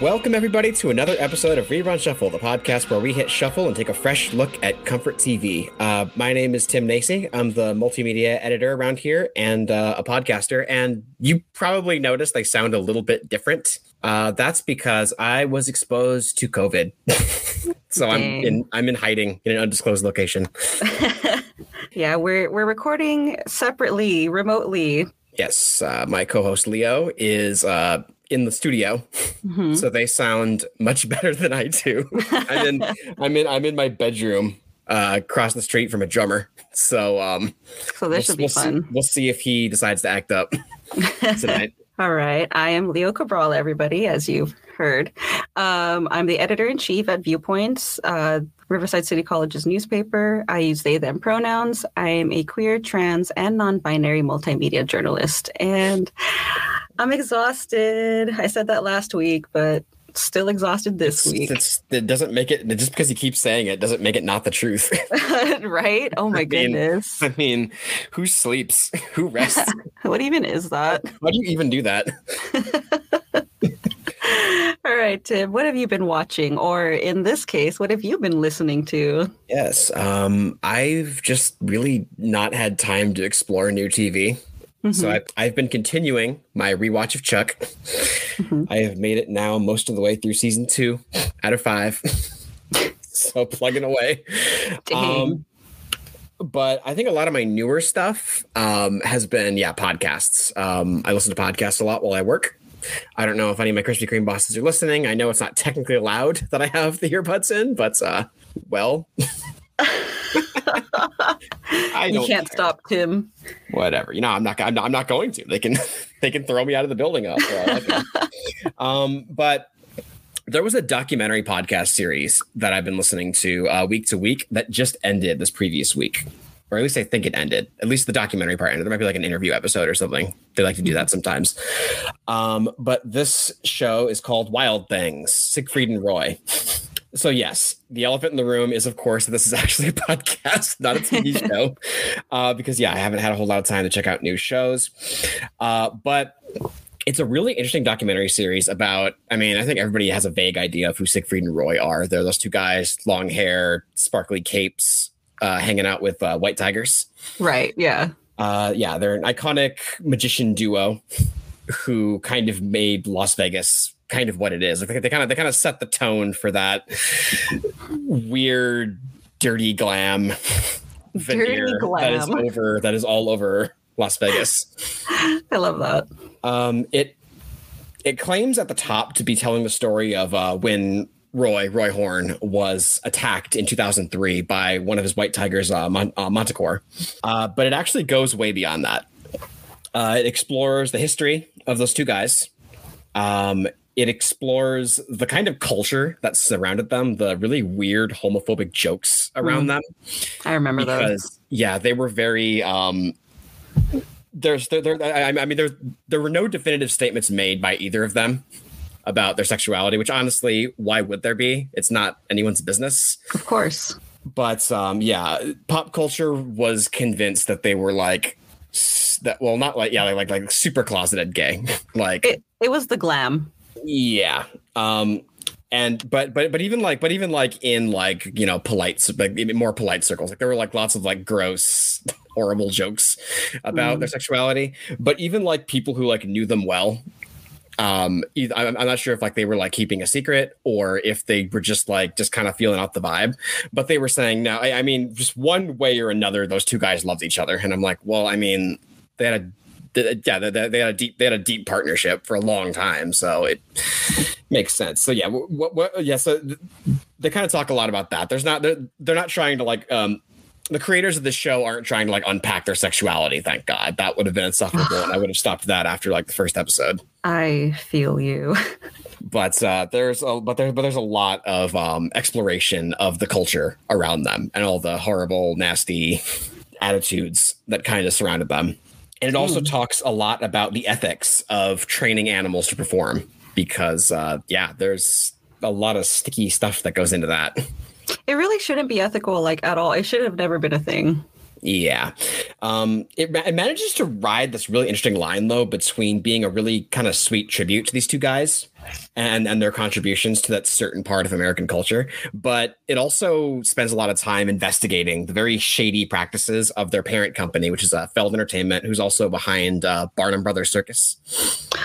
Welcome, everybody, to another episode of Rerun Shuffle, the podcast where we hit shuffle and take a fresh look at comfort TV. Uh, my name is Tim Nacy. I'm the multimedia editor around here and uh, a podcaster. And you probably noticed they sound a little bit different. Uh, that's because I was exposed to COVID. so I'm in I'm in hiding in an undisclosed location. yeah, we're we're recording separately, remotely. Yes, uh, my co-host Leo is uh, in the studio, mm-hmm. so they sound much better than I do. I'm in I'm in I'm in my bedroom uh, across the street from a drummer. So um, so this we'll, should be we'll fun. See, we'll see if he decides to act up tonight. All right. I am Leo Cabral, everybody, as you've heard. Um, I'm the editor in chief at Viewpoints, uh, Riverside City College's newspaper. I use they, them pronouns. I am a queer, trans, and non binary multimedia journalist. And I'm exhausted. I said that last week, but still exhausted this it's, week. It's, it doesn't make it just because he keeps saying it doesn't make it not the truth. right? Oh my I mean, goodness. I mean, who sleeps? Who rests? what even is that? Why do you even do that? All right, Tim, what have you been watching? Or in this case, what have you been listening to? Yes, um, I've just really not had time to explore new TV. Mm-hmm. So I've, I've been continuing my rewatch of Chuck. Mm-hmm. I have made it now most of the way through season two out of five. so plugging away. Um, but I think a lot of my newer stuff um, has been, yeah, podcasts. Um, I listen to podcasts a lot while I work. I don't know if any of my Krispy Kreme bosses are listening. I know it's not technically allowed that I have the earbuds in, but uh, well. I you can't care. stop Tim. Whatever. You know, I'm not. I'm not. I'm not going to. They can. They can throw me out of the building up. um, but there was a documentary podcast series that I've been listening to uh, week to week that just ended this previous week, or at least I think it ended. At least the documentary part ended. There might be like an interview episode or something. They like to do that sometimes. Um, but this show is called Wild Things: Siegfried and Roy. So yes, the elephant in the room is, of course, this is actually a podcast, not a TV show, uh, because yeah, I haven't had a whole lot of time to check out new shows, uh, but it's a really interesting documentary series about. I mean, I think everybody has a vague idea of who Siegfried and Roy are. They're those two guys, long hair, sparkly capes, uh, hanging out with uh, white tigers. Right. Yeah. Uh, yeah, they're an iconic magician duo who kind of made Las Vegas kind of what it is. Like they kind of they kind of set the tone for that weird, dirty glam dirty glam. that is over that is all over Las Vegas. I love that. Um, it it claims at the top to be telling the story of uh, when Roy Roy Horn was attacked in 2003 by one of his white tigers, uh, Mon- uh, Manticore. Uh, but it actually goes way beyond that. Uh, it explores the history of those two guys. Um, it explores the kind of culture that surrounded them, the really weird homophobic jokes around mm. them. I remember because, those. Yeah, they were very. Um, there's there, there I, I mean there there were no definitive statements made by either of them about their sexuality, which honestly, why would there be? It's not anyone's business. Of course. But um, yeah, pop culture was convinced that they were like that. Well, not like yeah, like like, like super closeted gay. like it, it was the glam. Yeah. Um and but but but even like but even like in like you know polite like even more polite circles like there were like lots of like gross horrible jokes about mm. their sexuality but even like people who like knew them well um I'm, I'm not sure if like they were like keeping a secret or if they were just like just kind of feeling out the vibe but they were saying now I, I mean just one way or another those two guys loved each other and i'm like well i mean they had a yeah, they, they, had a deep they had a deep partnership for a long time, so it makes sense. So yeah, what, what yeah, so they kind of talk a lot about that. There's not they're, they're not trying to like um the creators of the show aren't trying to like unpack their sexuality. Thank God, that would have been insufferable, and I would have stopped that after like the first episode. I feel you. but uh, there's a but there's but there's a lot of um, exploration of the culture around them and all the horrible, nasty attitudes that kind of surrounded them. And it also mm. talks a lot about the ethics of training animals to perform because, uh, yeah, there's a lot of sticky stuff that goes into that. It really shouldn't be ethical, like at all. It should have never been a thing. Yeah. Um, it, it manages to ride this really interesting line though between being a really kind of sweet tribute to these two guys and and their contributions to that certain part of American culture, but it also spends a lot of time investigating the very shady practices of their parent company, which is uh, Feld Entertainment, who's also behind uh, Barnum Brothers Circus.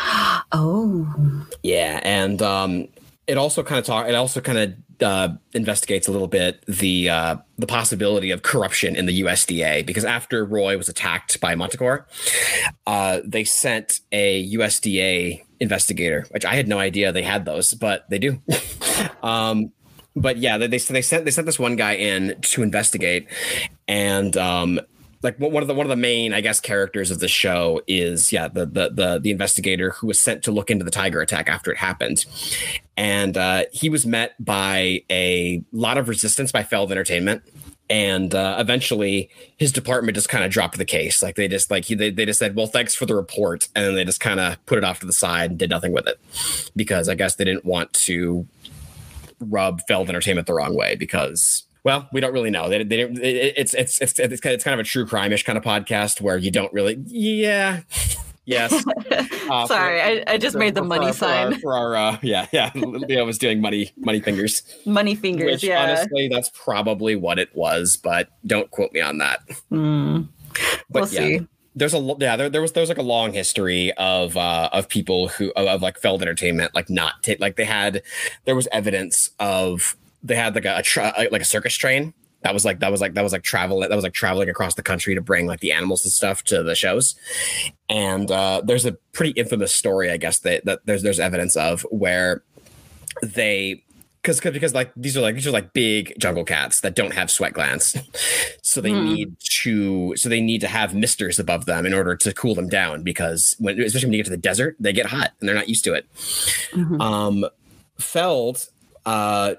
Oh, Yeah, and um, it also kind of talk. It also kind of uh, investigates a little bit the uh, the possibility of corruption in the USDA because after Roy was attacked by Montecor, uh, they sent a USDA investigator, which I had no idea they had those, but they do. um, but yeah, they, they they sent they sent this one guy in to investigate, and um, like one of the one of the main I guess characters of the show is yeah the the the, the investigator who was sent to look into the tiger attack after it happened, and uh, he was met by a lot of resistance by Feld Entertainment. And uh, eventually, his department just kind of dropped the case. Like they just like he, they, they just said, "Well, thanks for the report," and then they just kind of put it off to the side and did nothing with it because I guess they didn't want to rub Feld Entertainment the wrong way because well, we don't really know. They, they didn't. It's it's it's it's kind, of, it's kind of a true crime-ish kind of podcast where you don't really. Yeah. Yes. Uh, Sorry, for, I, I just for, made the for, money sign. For our, our uh, yeah, yeah. Leo was doing money money fingers. Money fingers. Which, yeah. Honestly, that's probably what it was, but don't quote me on that. Mm. But we'll yeah, see. There's a yeah there, there was there was like a long history of uh of people who of, of like Feld Entertainment like not t- like they had there was evidence of they had like a, a tra- like a circus train that was like that was like that was like travel that was like traveling across the country to bring like the animals and stuff to the shows and uh there's a pretty infamous story i guess that, that there's there's evidence of where they because because like these are like these are like big jungle cats that don't have sweat glands so they Hmm. need to so they need to have misters above them in order to cool them down because when especially when you get to the desert they get hot and they're not used to it Mhm. um feld uh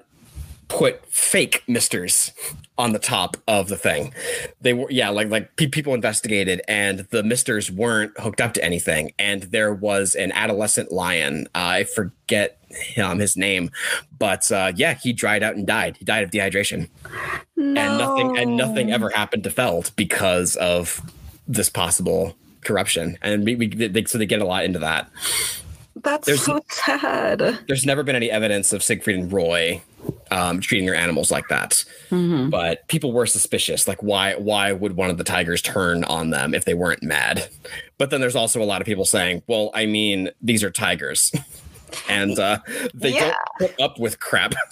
put fake misters on the top of the thing. They were yeah like like pe- people investigated and the misters weren't hooked up to anything. And there was an adolescent lion uh, i forget um, his name but uh, yeah he dried out and died. He died of dehydration. No. and nothing and nothing ever happened to feld because of this possible corruption. And we, we they, so they get a lot into that That's there's- so sad. there's never been any evidence of siegfried and roy um, treating their animals like that Mhm. but people were suspicious like why why would one of the tigers turn on them if they weren't mad but then there's also a lot of people saying well i mean these are tigers and uh, they Yeah. don't put up with crap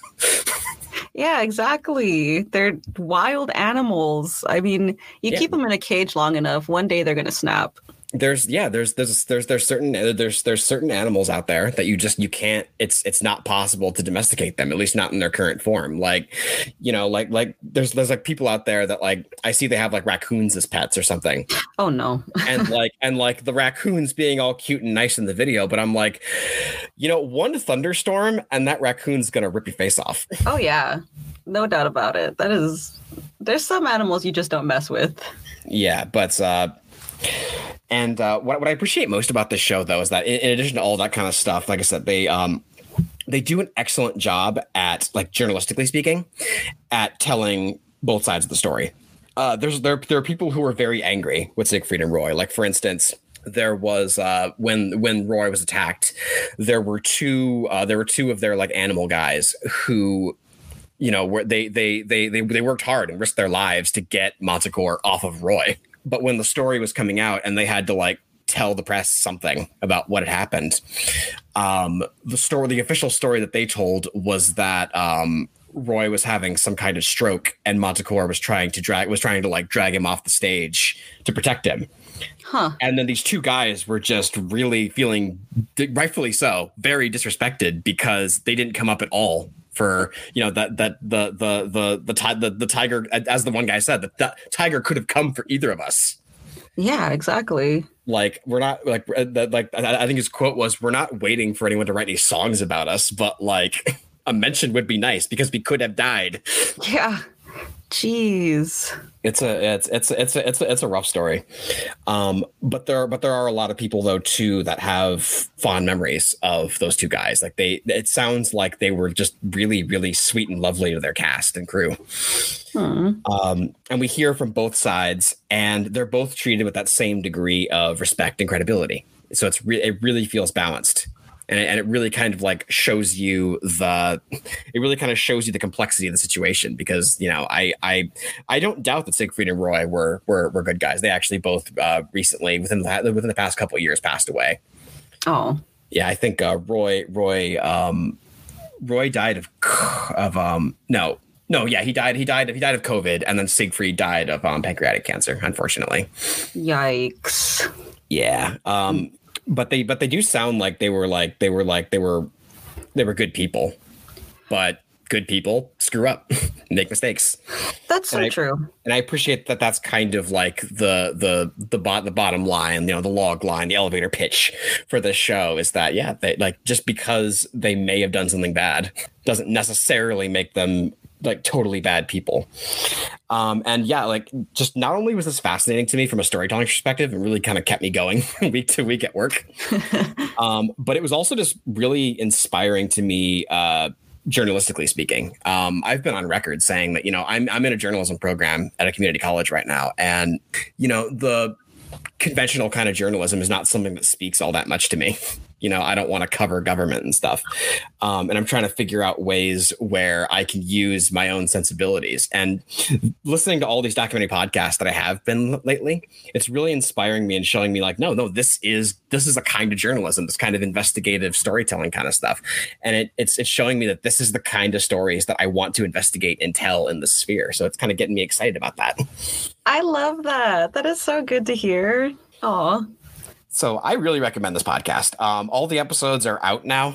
Yeah, exactly. They're wild animals. I mean, you Yeah. keep them in a cage long enough, one day they're going to snap. There's yeah there's there's there's there's certain there's there's certain animals out there that you just you can't it's it's not possible to domesticate them at least not in their current form like you know like like there's there's like people out there that like i see they have like raccoons as pets or something Oh no. and like and like the raccoons being all cute and nice in the video but i'm like you know one thunderstorm and that raccoon's gonna rip your face off Oh yeah. No doubt about it. That is there's some animals you just don't mess with. yeah but uh and uh what, what i appreciate most about this show though is that in, in addition to all that kind of stuff like i said they um they do an excellent job at like journalistically speaking at telling both sides of the story uh there's there, there are people who are very angry with siegfried and roy like for instance there was uh when when roy was attacked there were two uh there were two of their like animal guys who you know they they they they, they worked hard and risked their lives to get Montecor off of Roy. But when the story was coming out and they had to like tell the press something about what had happened, um, the story, the official story that they told was that um, Roy was having some kind of stroke and Montecor was trying to drag was trying to like drag him off the stage to protect him. Huh. And then these two guys were just really feeling, rightfully so, very disrespected because they didn't come up at all for you know that that the the the the the, the tiger as the one guy said that the tiger could have come for either of us. Yeah, exactly. Like we're not like uh, that like I think his quote was we're not waiting for anyone to write any songs about us, but like a mention would be nice because we could have died. Yeah. Jeez. It's a it's it's it's a, it's a, it's a rough story, um, but there but there are a lot of people though too that have fond memories of those two guys. Like they, it sounds like they were just really really sweet and lovely to their cast and crew. Hmm. Um, and we hear from both sides, and they're both treated with that same degree of respect and credibility. So it's re- it really feels balanced and it, and it really kind of like shows you the it really kind of shows you the complexity of the situation because you know I I I don't doubt that Siegfried and Roy were were, were good guys. They actually both uh, recently within the within the past couple years passed away. Oh yeah, I think uh, Roy Roy um, Roy died of of um no no yeah he died he died he died of COVID and then Siegfried died of um, pancreatic cancer unfortunately. Yikes. Yeah. Um, but they but they do sound like they were like they were like they were they were good people. But good people screw up make mistakes. That's so and I, true. and i appreciate that that's kind of like the the the bot the bottom line you know the log line the elevator pitch for this show is that yeah they like just because they may have done something bad doesn't necessarily make them like totally bad people. Um, and yeah, like just not only was this fascinating to me from a storytelling perspective, it really kind of kept me going week to week at work. um, but it was also just really inspiring to me, uh, journalistically speaking. Um, I've been on record saying that, you know, I'm, I'm in a journalism program at a community college right now. And, you know, the conventional kind of journalism is not something that speaks all that much to me you know, I don't want to cover government and stuff. Um, and I'm trying to figure out ways where I can use my own sensibilities. And listening to all these documentary podcasts that I have been lately, it's really inspiring me and showing me like, no, no, this is this is a kind of journalism, this kind of investigative storytelling kind of stuff. And it, it's it's showing me that this is the kind of stories that I want to investigate and tell in the sphere. So it's kind of getting me excited about that. I love that. That is so good to hear. Oh, so I really recommend this podcast. Um, all the episodes are out now,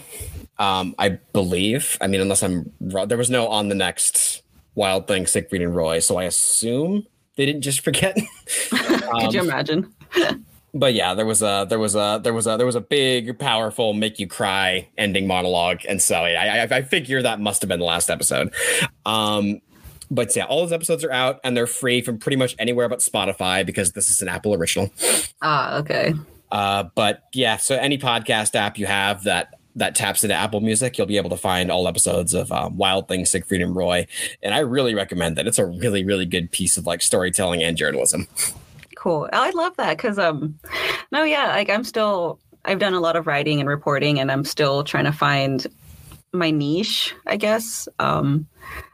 um, I believe. I mean, unless I'm wrong, there was no on the next Wild Thing, Siegfried and Roy, so I assume they didn't just forget. um, Could you imagine? but yeah, there was a there was a there was a there was a big, powerful, make you cry ending monologue, and so yeah, I, I figure that must have been the last episode. Um, but yeah, all those episodes are out and they're free from pretty much anywhere but Spotify because this is an Apple original. Ah, okay. Uh, but yeah, so any podcast app you have that that taps into Apple Music, you'll be able to find all episodes of um, Wild Things, Siegfried and Roy. And I really recommend that. It's a really, really good piece of like storytelling and journalism. Cool. I love that because um, no, yeah, like I'm still I've done a lot of writing and reporting, and I'm still trying to find my niche, I guess. Um,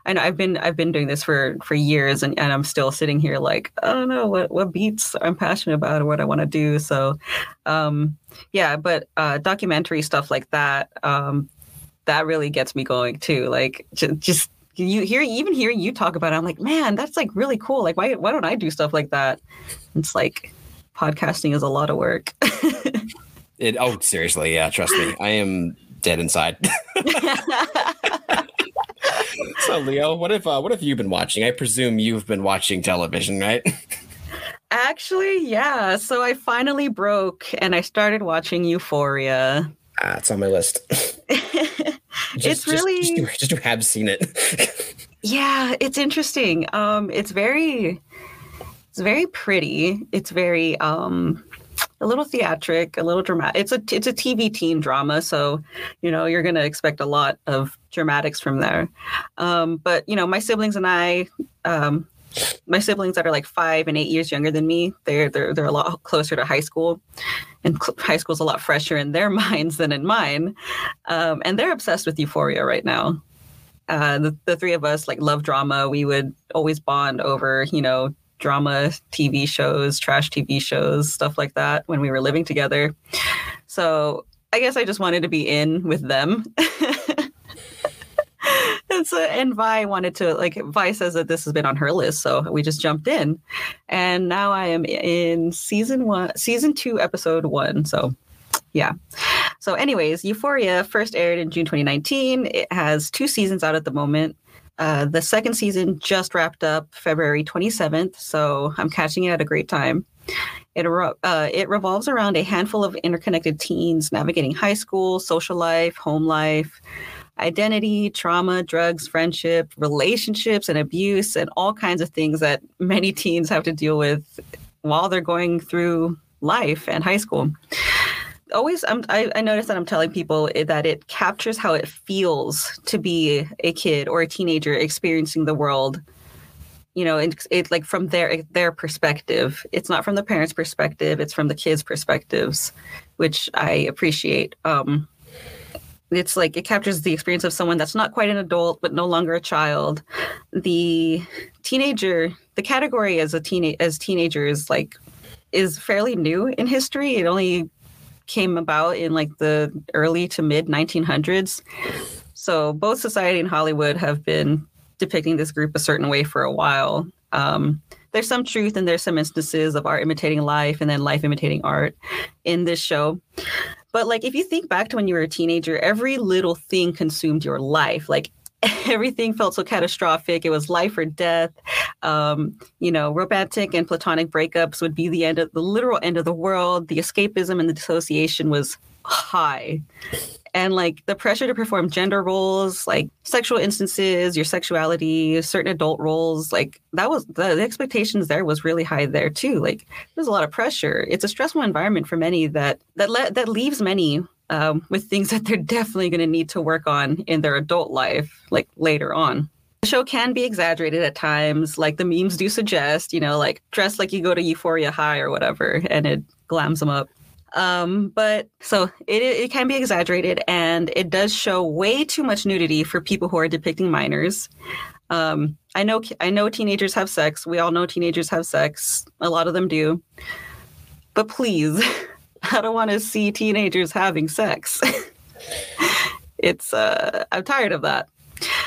and I've been I've been doing this for for years, and, and I'm still sitting here like I don't know what what beats I'm passionate about or what I want to do. So, um, yeah, but uh, documentary stuff like that um, that really gets me going too. Like j- just you hear even hearing you talk about it, I'm like, man, that's like really cool. Like why why don't I do stuff like that? It's like podcasting is a lot of work. it oh seriously, yeah, trust me. I am dead inside. so Leo, what if uh, what have you been watching? I presume you've been watching television, right? Actually, yeah. So I finally broke and I started watching Euphoria. Ah, it's on my list. just, it's really just, just, just, to have seen it. yeah, it's interesting. Um, it's very, it's very pretty. It's very um, a little theatric, a little dramatic. It's a it's a TV teen drama, so you know you're going to expect a lot of dramatics from there. Um, but you know, my siblings and I, um, my siblings that are like five and eight years younger than me, they're they're they're a lot closer to high school, and cl- high school's a lot fresher in their minds than in mine, um, and they're obsessed with Euphoria right now. Uh, the, the three of us like love drama. We would always bond over, you know, drama TV shows, trash TV shows, stuff like that when we were living together. So I guess I just wanted to be in with them. and so and Vi wanted to like Vi says that this has been on her list, so we just jumped in. And now I am in season one season two, episode one. So yeah. So, anyways, Euphoria first aired in June 2019. It has two seasons out at the moment. Uh, the second season just wrapped up February 27th, so I'm catching it at a great time. It, uh, it revolves around a handful of interconnected teens navigating high school, social life, home life, identity, trauma, drugs, friendship, relationships, and abuse, and all kinds of things that many teens have to deal with while they're going through life and high school. Always, I'm, I, I notice that I'm telling people that it captures how it feels to be a kid or a teenager experiencing the world. You know it's it, like from their their perspective. It's not from the parents perspective it's from the kids perspectives which i appreciate. Um it's like it captures the experience of someone that's not quite an adult but no longer a child. The teenager the category as a teen as teenager is like is fairly new in history. It only came about in like the early to mid 1900s so both society and hollywood have been depicting this group a certain way for a while. Um, there's some truth and there's some instances of art imitating life and then life imitating art in this show. But like if you think back to when you were a teenager, every little thing consumed your life. Like everything felt so catastrophic. It was life or death. Um, you know, romantic and platonic breakups would be the end of the literal end of the world. The escapism and the dissociation was high and like the pressure to perform gender roles like sexual instances your sexuality certain adult roles like that was the, the, expectations there was really high there too like there's a lot of pressure it's a stressful environment for many that that le- that leaves many um, with things that they're definitely going to need to work on in their adult life like later on the show can be exaggerated at times like the memes do suggest you know like dress like you go to euphoria high or whatever and it glams them up um, but so it, it can be exaggerated and it does show way too much nudity for people who are depicting minors. Um, I know I know teenagers have sex. We all know teenagers have sex. A lot of them do. But please, I don't want to see teenagers having sex. it's uh I'm tired of that.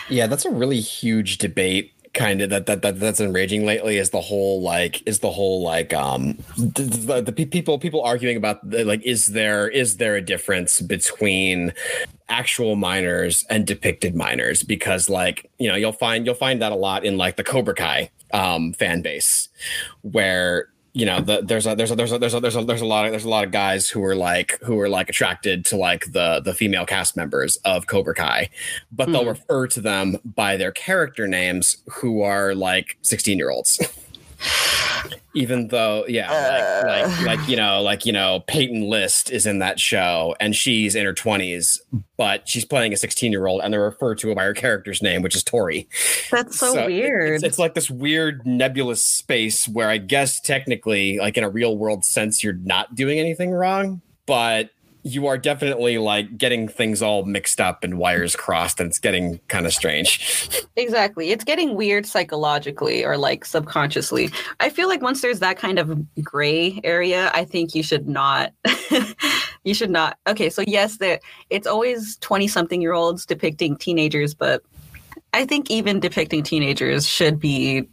Yeah, that's a really huge debate kind of that, that that that's enraging lately is the whole like is the whole like um the, the, people people arguing about the, like is there is there a difference between actual minors and depicted minors because like you know you'll find you'll find that a lot in like the Cobra Kai um fan base where you know the, there's a there's a there's a there's a there's a there's a lot of there's a lot of guys who are like who are like attracted to like the the female cast members of Cobra Kai, but mm. they'll hmm. refer to them by their character names who are like 16 year olds. even though yeah uh, like, like, like you know like you know peyton list is in that show and she's in her 20s but she's playing a 16 year old and they're referred to her by her character's name which is Tory. That's so, so weird it's, it's, like this weird nebulous space where i guess technically like in a real world sense you're not doing anything wrong but you are definitely like getting things all mixed up and wires crossed and it's getting kind of strange. Exactly. It's getting weird psychologically or like subconsciously. I feel like once there's that kind of gray area i think you should not you should not okay so yes there it's always 20 something year olds depicting teenagers but i think even depicting teenagers should be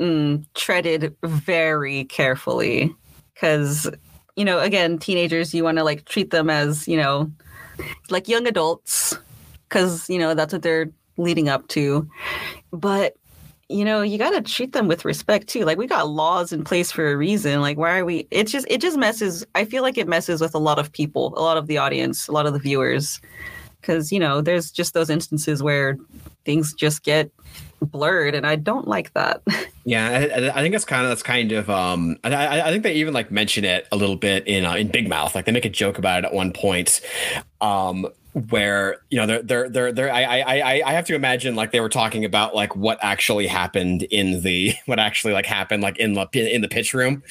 mm, treaded very carefully because you know, again, teenagers, you want to like treat them as, you know, like young adults because, you know, that's what they're leading up to. But, you know, you got to treat them with respect too. Like we got laws in place for a reason. Like why are we it just it just messes I feel like it messes with a lot of people, a lot of the audience, a lot of the viewers cuz you know, there's just those instances where things just get blurred and i don't like that. Yeah i, I think that's kind of that's kind of um I, I think they even like mention it a little bit in uh, in big mouth. Like they make a joke about it at one point um where you know they're they're they're, they're I, I I have to imagine like they were talking about like what actually happened in the what actually like happened like in the in the pitch room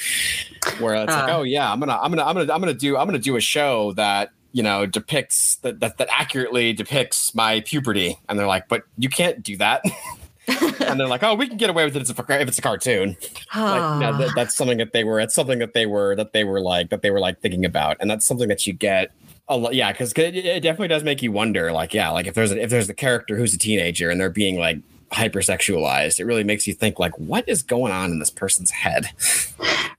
where it's uh, like oh yeah I'm gonna I'm gonna I'm gonna I'm gonna do I'm gonna do a show that you know depicts that, that that accurately depicts my puberty. And they're like but you can't do that and they're like, "Oh, we can get away with it if it's a, if it's a cartoon." like, no, ah. that, that's something that they were. It's something that they were that they were like that they were like thinking about, and that's something that you get a lot. Yeah, because it, it definitely does make you wonder. Like, yeah, like if there's a, if there's the character who's a teenager and they're being like hypersexualized, it really makes you think like, what is going on in this person's head?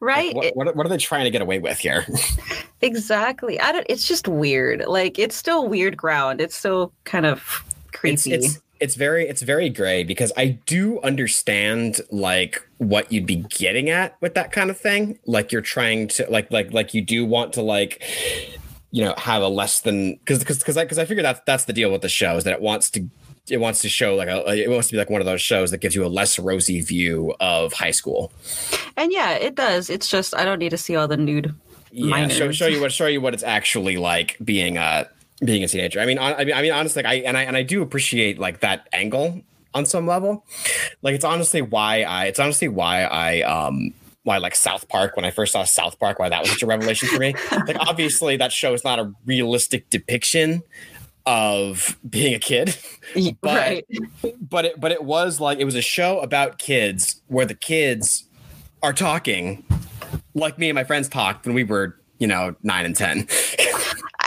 Right. Like, what, what, what, are they trying to get away with here? exactly. I don't. It's just weird. Like, it's still weird ground. It's still kind of creepy. It's, it's, it's very it's very gray because I do understand like what you'd be getting at with that kind of thing. Like you're trying to like like like you do want to like you know have a less than because because because I because I figure that's that's the deal with the show is that it wants to it wants to show like a it wants to be like one of those shows that gives you a less rosy view of high school. And yeah, it does. It's just I don't need to see all the nude. Yeah, show, show you what show you what it's actually like being a being a teenager. I mean, I mean, I mean, honestly, like, I and I and I do appreciate like that angle on some level. Like, it's honestly why I it's honestly why I um why like South Park when I first saw South Park why that was such a revelation for me. Like, obviously, that show is not a realistic depiction of being a kid but, right. but it but it was like it was a show about kids where the kids are talking like me and my friends talked when we were you know nine and ten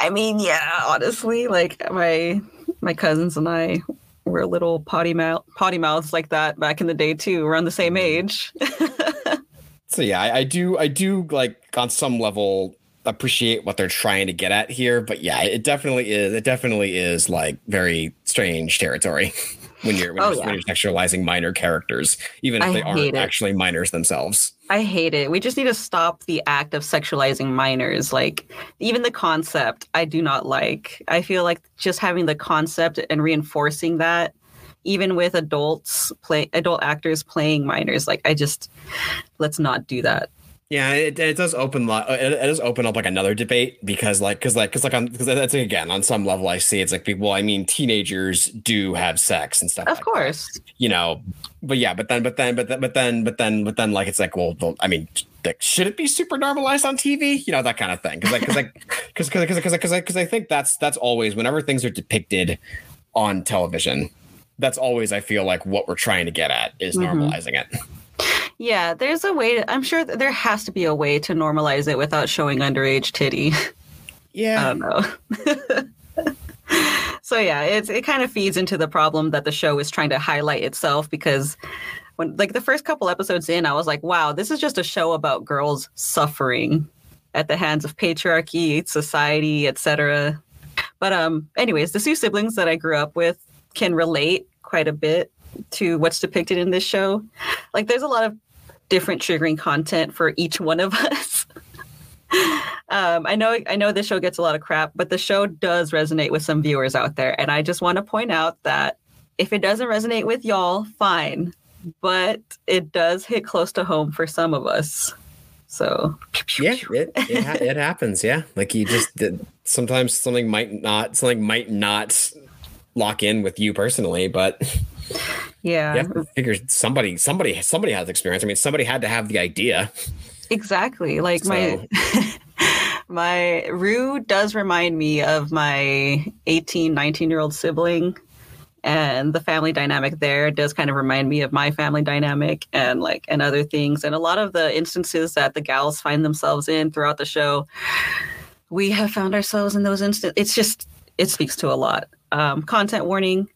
I mean, yeah, honestly, like my my cousins and I were little potty mouth potty mouths like that back in the day too. We're on the same mm-hmm. age. so yeah, I, I do I do like on some level appreciate what they're trying to get at here but yeah it definitely is it definitely is like very strange territory when you're when, Oh, you're, yeah. when you're sexualizing minor characters even if I they aren't actually minors themselves I hate it. We just need to stop the act of sexualizing minors. Like even the concept, I do not like. I feel like just having the concept and reinforcing that, even with adults play adult actors playing minors, like I just let's not do that. Yeah, it, it does open it, it does open up like another debate because like because like because like on because that's again on some level I see it's like people I mean teenagers do have sex and stuff Of like course. you know but yeah but then but then but then but then but then but then like it's like well, well I mean like should it be super normalized on TV you know that kind of thing because like because like because because because because I think that's that's always whenever things are depicted on television that's always I feel like what we're trying to get at is Mhm. normalizing it. Yeah, there's a way. To, I'm sure there has to be a way to normalize it without showing underage titty. Yeah. I don't know. so yeah, it's it kind of feeds into the problem that the show is trying to highlight itself because when like the first couple episodes in, I was like, wow, this is just a show about girls suffering at the hands of patriarchy, society, etc. But um anyways, the two siblings that I grew up with can relate quite a bit to what's depicted in this show. Like there's a lot of different triggering content for each one of us. um, I know I know this show gets a lot of crap, but the show does resonate with some viewers out there. And I just want to point out that if it doesn't resonate with y'all, fine. But it does hit close to home for some of us. So yeah it it, ha- it happens yeah like you just did, sometimes something might not something might not lock in with you personally but yeah, yeah I figure somebody somebody somebody has experience i mean somebody had to have the idea exactly. Like my my Rue does remind me of my 18, 19 year old sibling. And the family dynamic there does kind of remind me of my family dynamic and like and other things. And a lot of the instances that the gals find themselves in throughout the show, we have found ourselves in those instances. It's just it speaks to a lot. Um, content warning.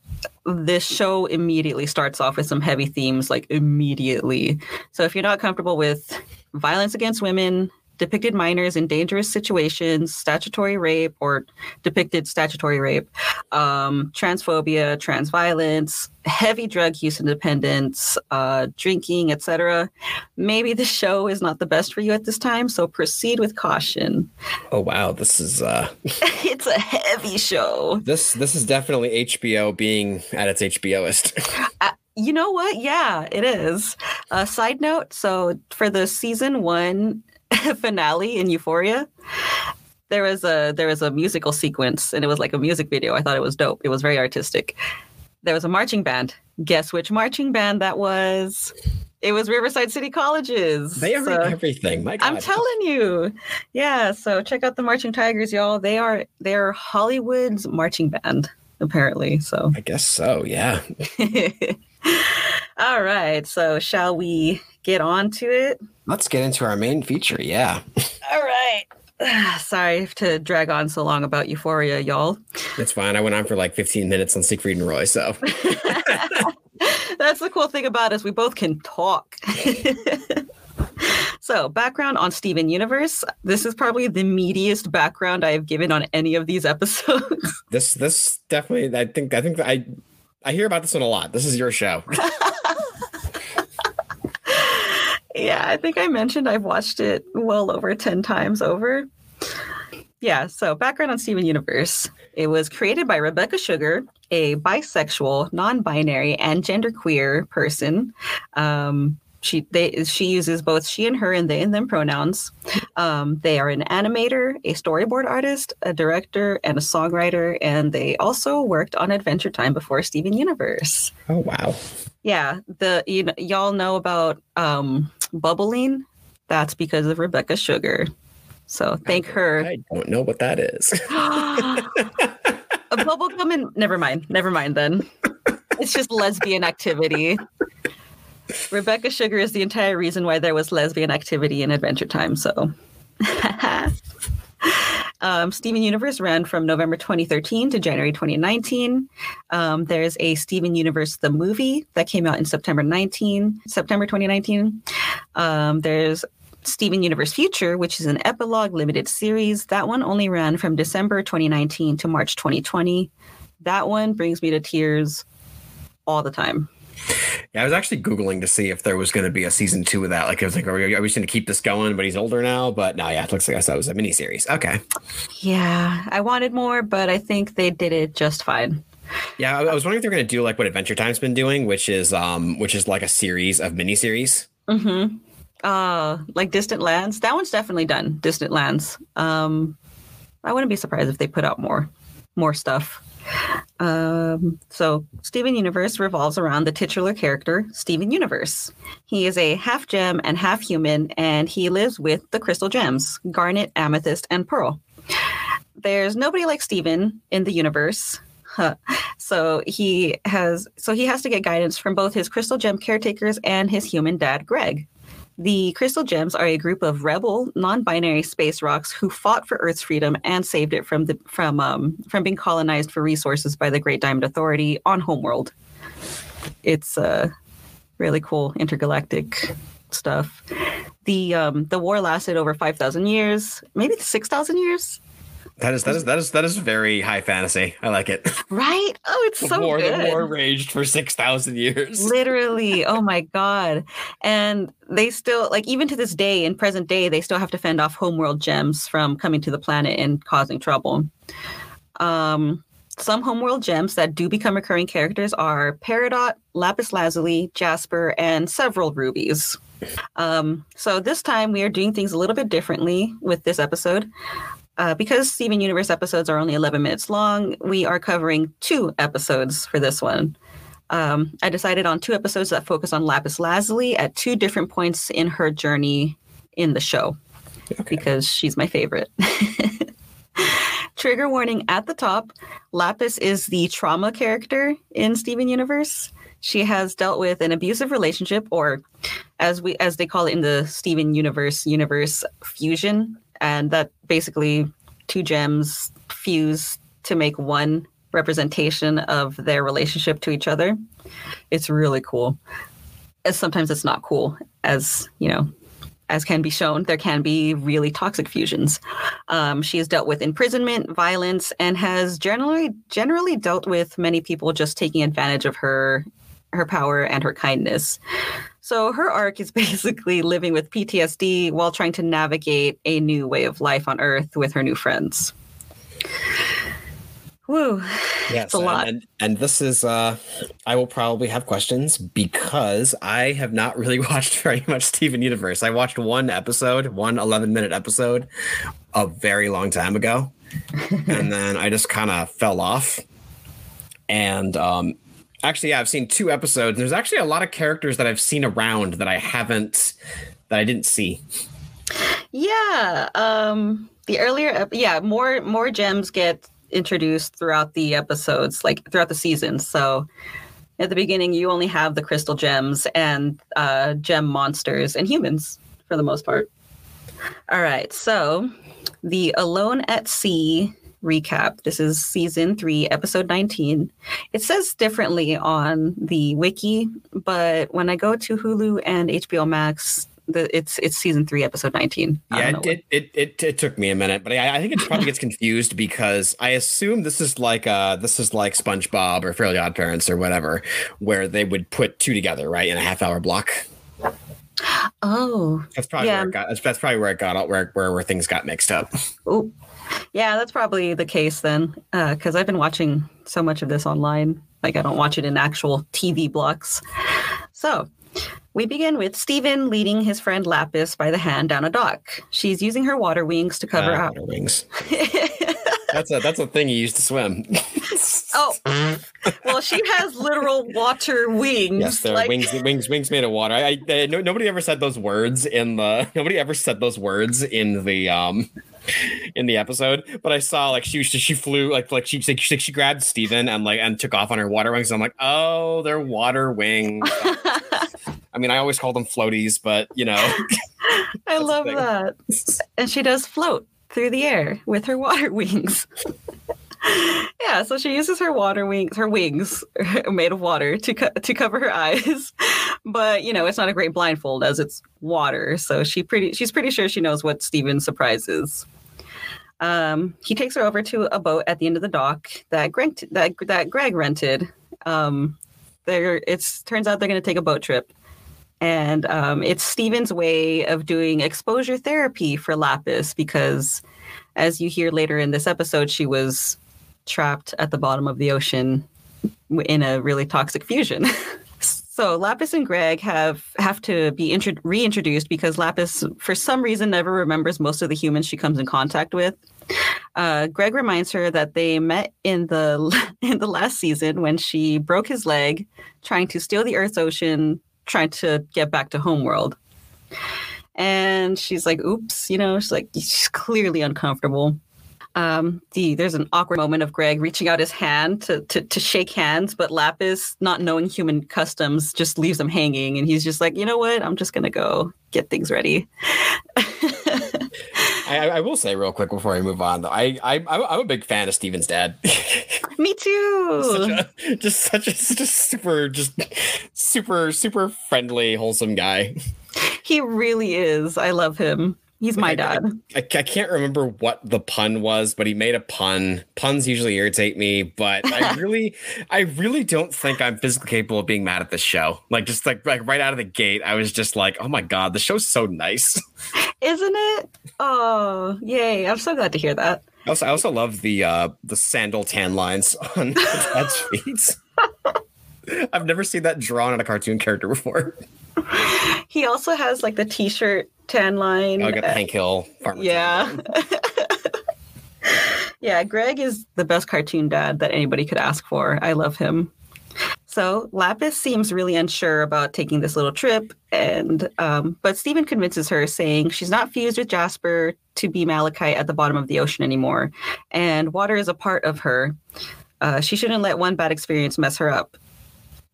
This show immediately starts off with some heavy themes, like immediately. So if you're not comfortable with violence against women, depicted minors in dangerous situations, statutory rape or depicted statutory rape, um, transphobia, trans violence, heavy drug use and dependence, uh, drinking, etc. Maybe the show is not the best for you at this time, so proceed with caution. oh wow this is uh it's a heavy show. this this is definitely hbo being at its hboist You know what? Yeah, it is. Uh, side note: so for the season one finale in Euphoria, there was a there was a musical sequence, and it was like a music video. I thought it was dope. It was very artistic. There was a marching band. Guess which marching band that was? It was Riverside City Colleges. they are So- everything my god I'm telling you. Yeah, so check out the Marching Tigers, y'all. They are they're Hollywood's marching band, apparently. So i guess so yeah All right. So, shall we get on to it? let's get into our main feature yeah All right. Sorry to drag on so long about Euphoria, y'all. it's fine i went on for like 15 minutes on siegfried and roy so That's the cool thing about us. We both can talk. so, background on Steven Universe. This is probably the meatiest background I have given on any of these episodes. this this definitely i think i think i i hear about this one a lot this is your show yeah, I think I mentioned I've watched it well over 10 times over. yeah, so background on Steven Universe. It was created by Rebecca Sugar, a bisexual, non-binary, and genderqueer person. Um, she they she uses both she and her and they and them pronouns. Um, they are an animator, a storyboard artist, a director, and a songwriter, and they also worked on Adventure Time before Steven Universe. Oh wow! Yeah, the you know, y'all know about um, bubbling. That's because of Rebecca Sugar. So thank I, her. I don't know what that is. a bubble gum and never mind. Never mind then. It's just lesbian activity. Rebecca Sugar is the entire reason why there was lesbian activity in Adventure Time. So, um, Steven Universe ran from November 2013 to January 2019. Um, there's a Steven Universe the movie that came out in September 19, September 2019. Um, there's Steven Universe Future, which is an epilogue limited series. That one only ran from December 2019 to March 2020. That one brings me to tears all the time. Yeah, I was actually googling to see if there was going to be a season two of that. Like, I was like, are we, are we just going to keep this going? But he's older now. But no, yeah, it looks like I said it was a miniseries. Okay. Yeah, I wanted more, but I think they did it just fine. Yeah, I, I was wondering if they're going to do like what Adventure Time's been doing, which is um, which is like a series of miniseries. Mm-hmm. Uh, like Distant Lands. That one's definitely done. Distant Lands. Um, I wouldn't be surprised if they put out more, more stuff. Um, so, Steven Universe revolves around the titular character, Steven Universe. He is a half gem and half human, and he lives with the crystal gems Garnet, Amethyst, and Pearl. There's nobody like Steven in the universe. So he has so he has to get guidance from both his crystal gem caretakers and his human dad, Greg. The Crystal Gems are a group of rebel, non-binary space rocks who fought for Earth's freedom and saved it from the from um, from being colonized for resources by the Great Diamond Authority on Homeworld. It's uh, really cool intergalactic stuff. The um, the war lasted over five thousand years, maybe six thousand years. That is that is that is that is very high fantasy. I like it. Right? Oh, it's The so war, good. the war raged for six thousand years. Literally. Oh my God. And they still, like, even to this day, in present day, they still have to fend off homeworld gems from coming to the planet and causing trouble. Um, some homeworld gems that do become recurring characters are Peridot, Lapis Lazuli, Jasper, and several rubies. Um, so this time we are doing things a little bit differently with this episode. Uh, because Steven Universe episodes are only 11 minutes long, we are covering two episodes for this one. Um, I decided on two episodes that focus on Lapis Lazuli at two different points in her journey in the show Okay. because she's my favorite. Trigger warning at the top Lapis is the trauma character in Steven Universe. She has dealt with an abusive relationship, or as we as they call it in the Steven Universe universe fusion, and that basically two gems fuse to make one representation of their relationship to each other. It's really cool. As sometimes it's not cool, as you know, as can be shown, there can be really toxic fusions. Um, she has dealt with imprisonment, violence, and has generally generally dealt with many people just taking advantage of her her power and her kindness. So her arc is basically living with PTSD while trying to navigate a new way of life on Earth with her new friends. Woo. Yes, a and- lot. And, and this is uh I will probably have questions because I have not really watched very much Steven Universe. I watched one episode, one 11 minute episode a very long time ago. and then I just kind of fell off. And um actually yeah, I've seen two episodes. There's actually a lot of characters that I've seen around that I haven't that I didn't see. Yeah. Um the earlier yeah, more more gems get introduced throughout the episodes, like throughout the season. So at the beginning you only have the crystal gems and uh gem monsters and humans for the most part. All right. So the Alone at Sea recap. This is season 3, episode 19. It says differently on the wiki, but when I go to Hulu and HBO Max, the, it's it's season 3, episode 19. I Yeah, it, it, it, it, it took me a minute, but I, I think it probably gets confused because I assume this is like uh this is like SpongeBob or Fairly Odd Parents or whatever, where they would put two together, right, in a half hour block. Oh, That's probably Yeah. where it got. That's, that's probably where it got where, where where things got mixed up. oh. Yeah, that's probably the case then, because I've been watching so much of this online. Like I don't watch it in actual TV blocks. So we begin with Steven leading his friend Lapis by the hand down a dock. She's using her water wings to cover Ah, up. water wings. That's a that's a thing you use to swim. Oh, well, she has literal water wings. yes, they're like- wings wings wings made of water. I, I no, nobody ever said those words in the nobody ever said those words in the um in the episode. But I saw like she was she flew like like she she, she grabbed Steven and like and took off on her water wings. I'm like, oh, they're water wings. I mean, I always call them floaties, but you know, I love that. And she does float through the air with her water wings. yeah, so she uses her water wings, her wings made of water to co- to cover her eyes. But, you know, it's not a great blindfold as it's water, so she pretty she's pretty sure she knows what Steven's surprise is. Um, he takes her over to a boat at the end of the dock that Greg that that Greg rented. Um, there it's turns out they're going to take a boat trip and um, it's Steven's way of doing exposure therapy for Lapis because, as you hear later in this episode, she was trapped at the bottom of the ocean in a really toxic fusion. so Lapis and Greg have have to be intro- reintroduced because Lapis, for some reason, never remembers most of the humans she comes in contact with. Uh, Greg reminds her that they met in the in the last season when she broke his leg trying to steal the Earth's ocean trying to get back to homeworld. And she's like, oops, you know, she's like, she's clearly uncomfortable. Um, the there's an awkward moment of Greg reaching out his hand to, to to shake hands, but Lapis, not knowing human customs, just leaves him hanging, and he's just like, you know what, I'm just gonna go get things ready. I, I- will say real quick before I move on though, I, I I'm a big fan of Steven's dad. Me too. such a, just such a such a super just super super friendly wholesome guy. he really is. I love him. He's my Like, I- dad. I, I can't remember what the pun was, but he made a pun. Puns usually irritate me, but I really, I really don't think I'm physically capable of being mad at this show. Like just like like right out of the gate, I was just like, oh my god, the show's so nice. Isn't it? Oh, yay. I'm so glad to hear that. I also, I also love the uh the sandal tan lines on the dad's feet. I've never seen that drawn on a cartoon character before. He also has like the t-shirt tan line. I got the Hank Hill farmer. Yeah. yeah, Greg is the best cartoon dad that anybody could ask for. I love him. So Lapis seems really unsure about taking this little trip, and um, but Steven convinces her, saying she's not fused with Jasper to be Malachite at the bottom of the ocean anymore, and water is a part of her. Uh, she shouldn't let one bad experience mess her up.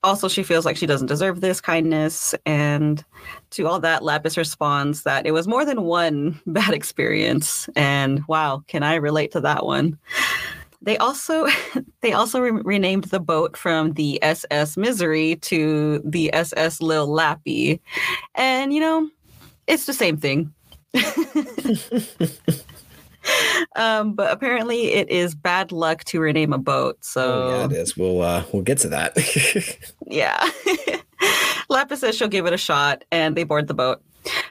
Also, she feels like she doesn't deserve this kindness, and to all that, Lapis responds that it was more than one bad experience, and wow, can I relate to that one? They also they also re- renamed the boat from the SS Misery to the SS Lil Lappy, and you know, it's the same thing. um, but apparently, it is bad luck to rename a boat. So Oh yeah, it is. We'll uh we'll get to that. yeah. Lapis says she'll give it a shot, and they board the boat.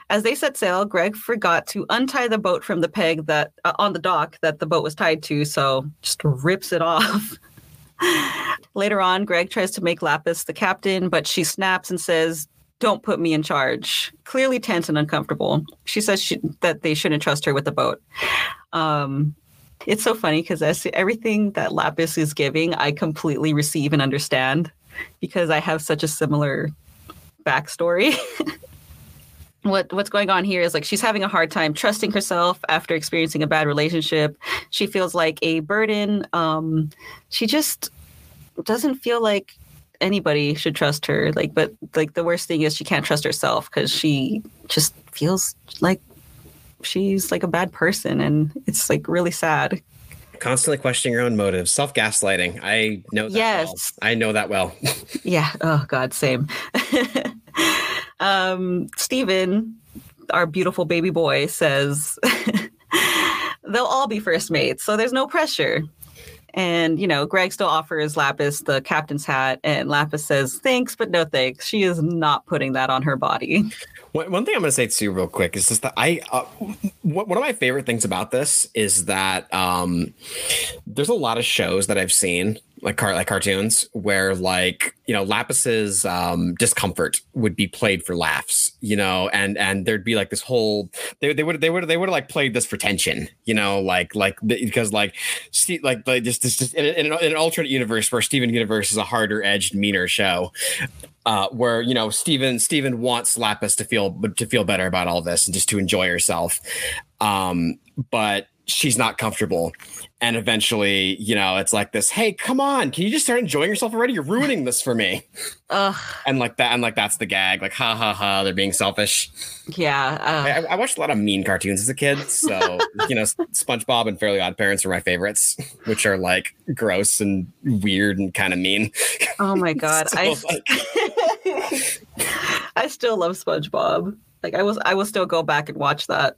As they set sail, Greg forgot to untie the boat from the peg that uh, on the dock that the boat was tied to, so just rips it off. Later on, Greg tries to make Lapis the captain, but she snaps and says, "Don't put me in charge." Clearly tense and uncomfortable. She says she, that they shouldn't trust her with the boat. Um, it's so funny because everything that Lapis is giving, I completely receive and understand because I have such a similar backstory. what what's going on here is like she's having a hard time trusting herself after experiencing a bad relationship. She feels like a burden. Um, she just doesn't feel like anybody should trust her. Like, but like the worst thing is she can't trust herself because she just feels like she's like a bad person, and it's like really sad. Constantly questioning your own motives, self gaslighting. I know that. Yes. well. I know that well. Yeah. Oh God, same. um, Steven, our beautiful baby boy, says they'll all be first mates, so there's no pressure. And, you know, Greg still offers Lapis the captain's hat, and Lapis says, thanks, but no thanks. She is not putting that on her body. One, thing I'm going to say too, real quick, is just that I, uh, one of my favorite things about this is that um, there's a lot of shows that I've seen like car like cartoons where like you know lapis's um discomfort would be played for laughs you know and and there'd be like this whole they, they would they would they would have like played this for tension you know like like because like Steve, like like just just, just in, in an alternate universe where steven universe is a harder edged meaner show uh, where you know Steven Steven wants Lapis to feel to feel better about all this and just to enjoy herself, um, but she's not comfortable. And eventually you know it's like this hey come on. Can you just start enjoying yourself already? You're ruining this for me. Ugh. and like that and like that's the gag. Like ha ha ha they're being selfish. Yeah uh. I, I, watched a lot of mean cartoons as a kid so you know spongebob and fairly odd parents are my favorites which are like gross and weird and kind of mean. Oh my god so, i like... i still love spongebob. Like i was i will still go back and watch that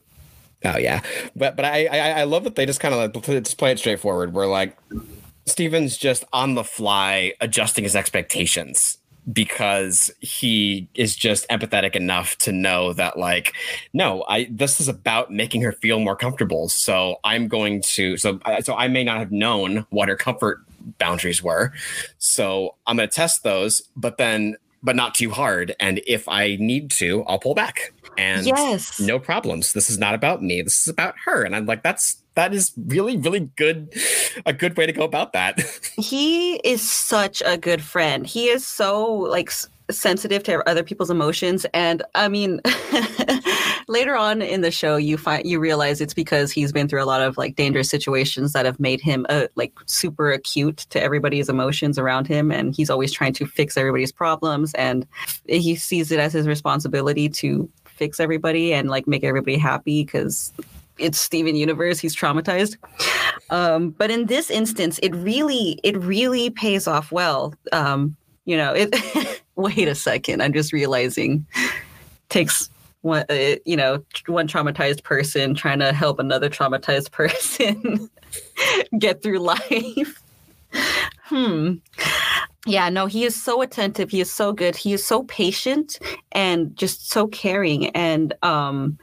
Oh yeah, but but I I, I love that they just kind of like just play it straightforward. We're like Steven's just on the fly adjusting his expectations because he is just empathetic enough to know that like no i this is about making her feel more comfortable. So i'm going to so uh, so i may not have known what her comfort boundaries were. So i'm going to test those but then but not too hard. And if i need to i'll pull back and yes. no problems. This is not about me. This is about her. And i'm like that's that is really really good a good way to go about that. He is such a good friend. He is so like sensitive to other people's emotions. And i mean later on in the show you find you realize it's because he's been through a lot of like dangerous situations that have made him uh, like super acute to everybody's emotions around him. And he's always trying to fix everybody's problems. And he sees it as his responsibility to fix everybody and like make everybody happy because it's Steven Universe. He's traumatized. Um, but in this instance, it really, it really pays off well. Um, you know, it. wait a second. I'm just realizing takes one, uh, you know, one traumatized person trying to help another traumatized person get through life. hmm yeah, no, he is so attentive. He is so good. He is so patient and just so caring. And um,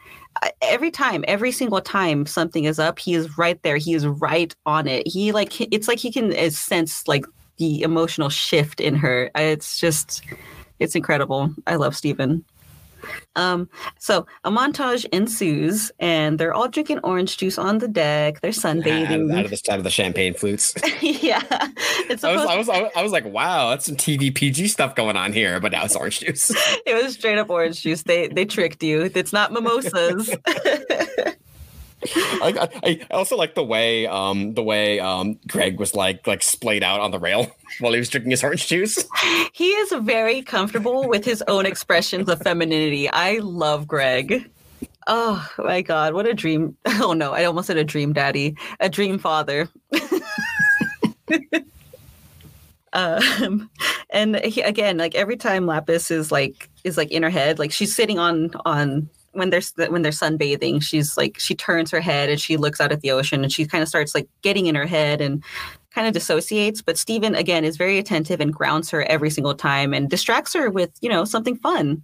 every time, every single time something is up, he is right there. He is right on it. He like it's like he can uh, sense like the emotional shift in her. It's just, it's incredible. I love Steven. Um, so a montage ensues, and they're all drinking orange juice on the deck. They're sunbathing out, of the out of the champagne flutes. yeah, it's I was, I was I was like, wow, that's some TV PG stuff going on here, but now it's orange juice. it was straight up orange juice. They they tricked you. It's not mimosas. I, I, also like the way um the way um Greg was like like splayed out on the rail while he was drinking his orange juice. He is very comfortable with his own expressions of femininity. I love Greg. Oh my god, what a dream. Oh no, I almost said a dream daddy. A dream father. um and he, again like every time lapis is like is like in her head like she's sitting on on when they're when they're sunbathing she's like she turns her head and she looks out at the ocean and she kind of starts like getting in her head and kind of dissociates. But Steven again is very attentive and grounds her every single time and distracts her with you know something fun.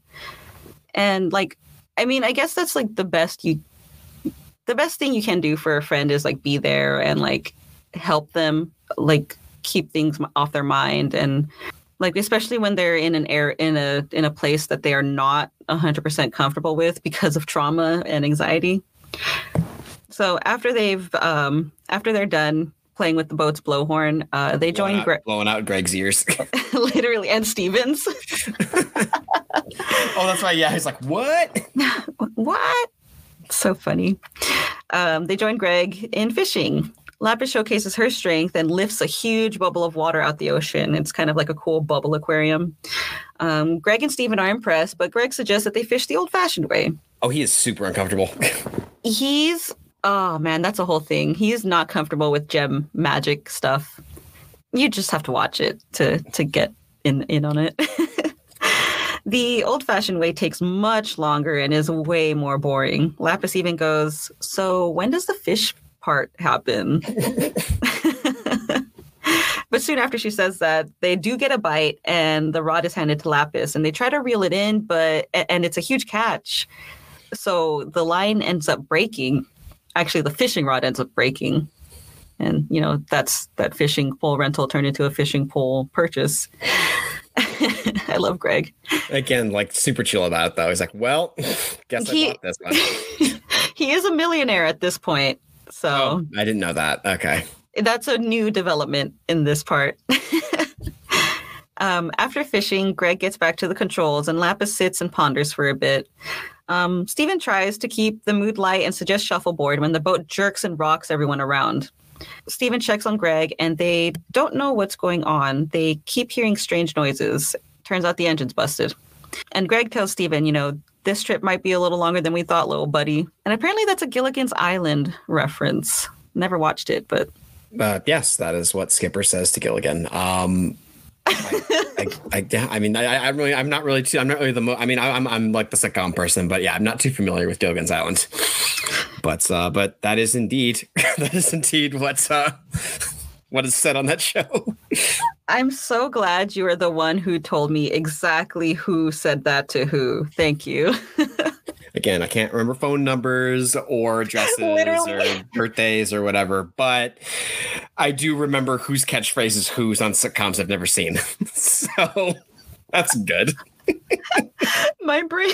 And like i mean i guess that's like the best you the best thing you can do for a friend is like be there and like help them like keep things off their mind and like especially when they're in an air in a in a place that they are not 100% comfortable with because of trauma and anxiety. So after they've um after they're done playing with the boat's blowhorn uh they join Gre- blowing out greg's ears. Literally and stevens. Oh that's right. Yeah he's like what? What? So funny. Um they join greg in fishing Lapis showcases her strength and lifts a huge bubble of water out the ocean. It's kind of like a cool bubble aquarium. Um, Greg and Steven are impressed, but Greg suggests that they fish the old fashioned way. Oh, he is super uncomfortable. He's, oh man, that's a whole thing. He's not comfortable with gem magic stuff. You just have to watch it to, to get in, in on it. The old fashioned way takes much longer and is way more boring. Lapis even goes, So, when does the fish part happen. but soon after she says that, they do get a bite, and the rod is handed to Lapis, and they try to reel it in, but and it's a huge catch. So the line ends up breaking. Actually, the fishing rod ends up breaking, and you know that's that fishing pole rental turned into a fishing pole purchase. I love Greg. Again, like super chill about it though. He's like, "Well, guess he, I bought this one." he is a millionaire at this point, so oh, I didn't know that. Okay, that's a new development in this part. um, after fishing, Greg gets back to the controls, and Lapis sits and ponders for a bit. Um, Steven tries to keep the mood light and suggests shuffleboard when the boat jerks and rocks everyone around. Steven checks on Greg, and they don't know what's going on. They keep hearing strange noises. Turns out the engine's busted. And Greg tells Steven, you know, this trip might be a little longer than we thought, little buddy. And apparently that's a Gilligan's Island reference. Never watched it, but uh, yes, that is what Skipper says to Gilligan. Um, I, I, I, mean, I, I really, I'm not really too, I'm not really the, mo- I mean, I, I'm, I'm like the sitcom person, but yeah, I'm not too familiar with Gilligan's Island. But, uh, but that is indeed, that is indeed what's, uh, what is said on that show. I'm so glad you are the one who told me exactly who said that to who. Thank you. again, I can't remember phone numbers or addresses or birthdays or whatever, but I do remember whose catchphrases who's on sitcoms I've never seen. so that's good. my brain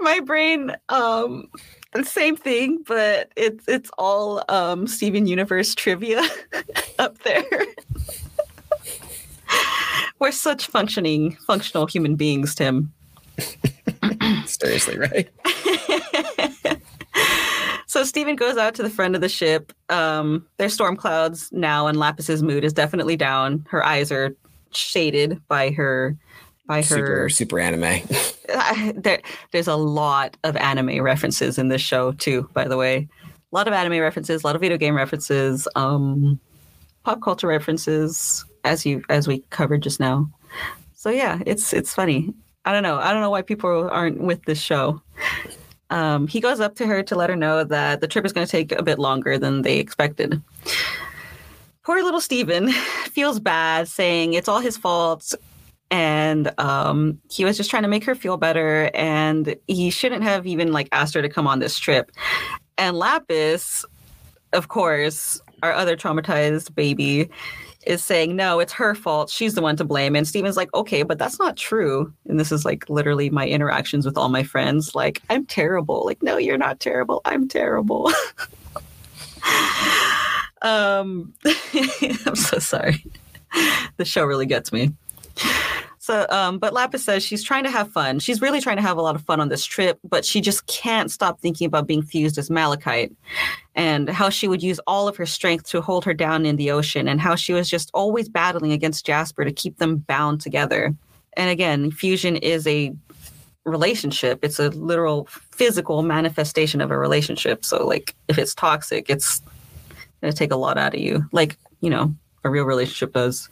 my brain um same thing but it's it's all um steven universe trivia up there we're such functioning functional human beings tim Seriously, right? so Steven goes out to the front of the ship. Um, there's storm clouds now, and Lapis's mood is definitely down. Her eyes are shaded by her by her super, super anime. there, there's a lot of anime references in this show too. By the way, a lot of anime references, a lot of video game references, um, pop culture references, as you as we covered just now. So yeah, it's it's funny. I don't know. I don't know why people aren't with this show. Um, he goes up to her to let her know that the trip is going to take a bit longer than they expected. Poor little Steven feels bad, saying it's all his fault. And um, he was just trying to make her feel better. And he shouldn't have even like asked her to come on this trip. And Lapis, of course, our other traumatized baby, is saying, no, it's her fault. She's the one to blame. And Steven's like, okay, but that's not true. And this is like literally my interactions with all my friends. Like, I'm terrible. Like, no, you're not terrible. I'm terrible. um, I'm so sorry. The show really gets me. So, um, but Lapis says she's trying to have fun. She's really trying to have a lot of fun on this trip, but she just can't stop thinking about being fused as Malachite and how she would use all of her strength to hold her down in the ocean and how she was just always battling against Jasper to keep them bound together. And again, fusion is a relationship. It's a literal physical manifestation of a relationship. So like if it's toxic, it's going to take a lot out of you. Like, you know, a real relationship does.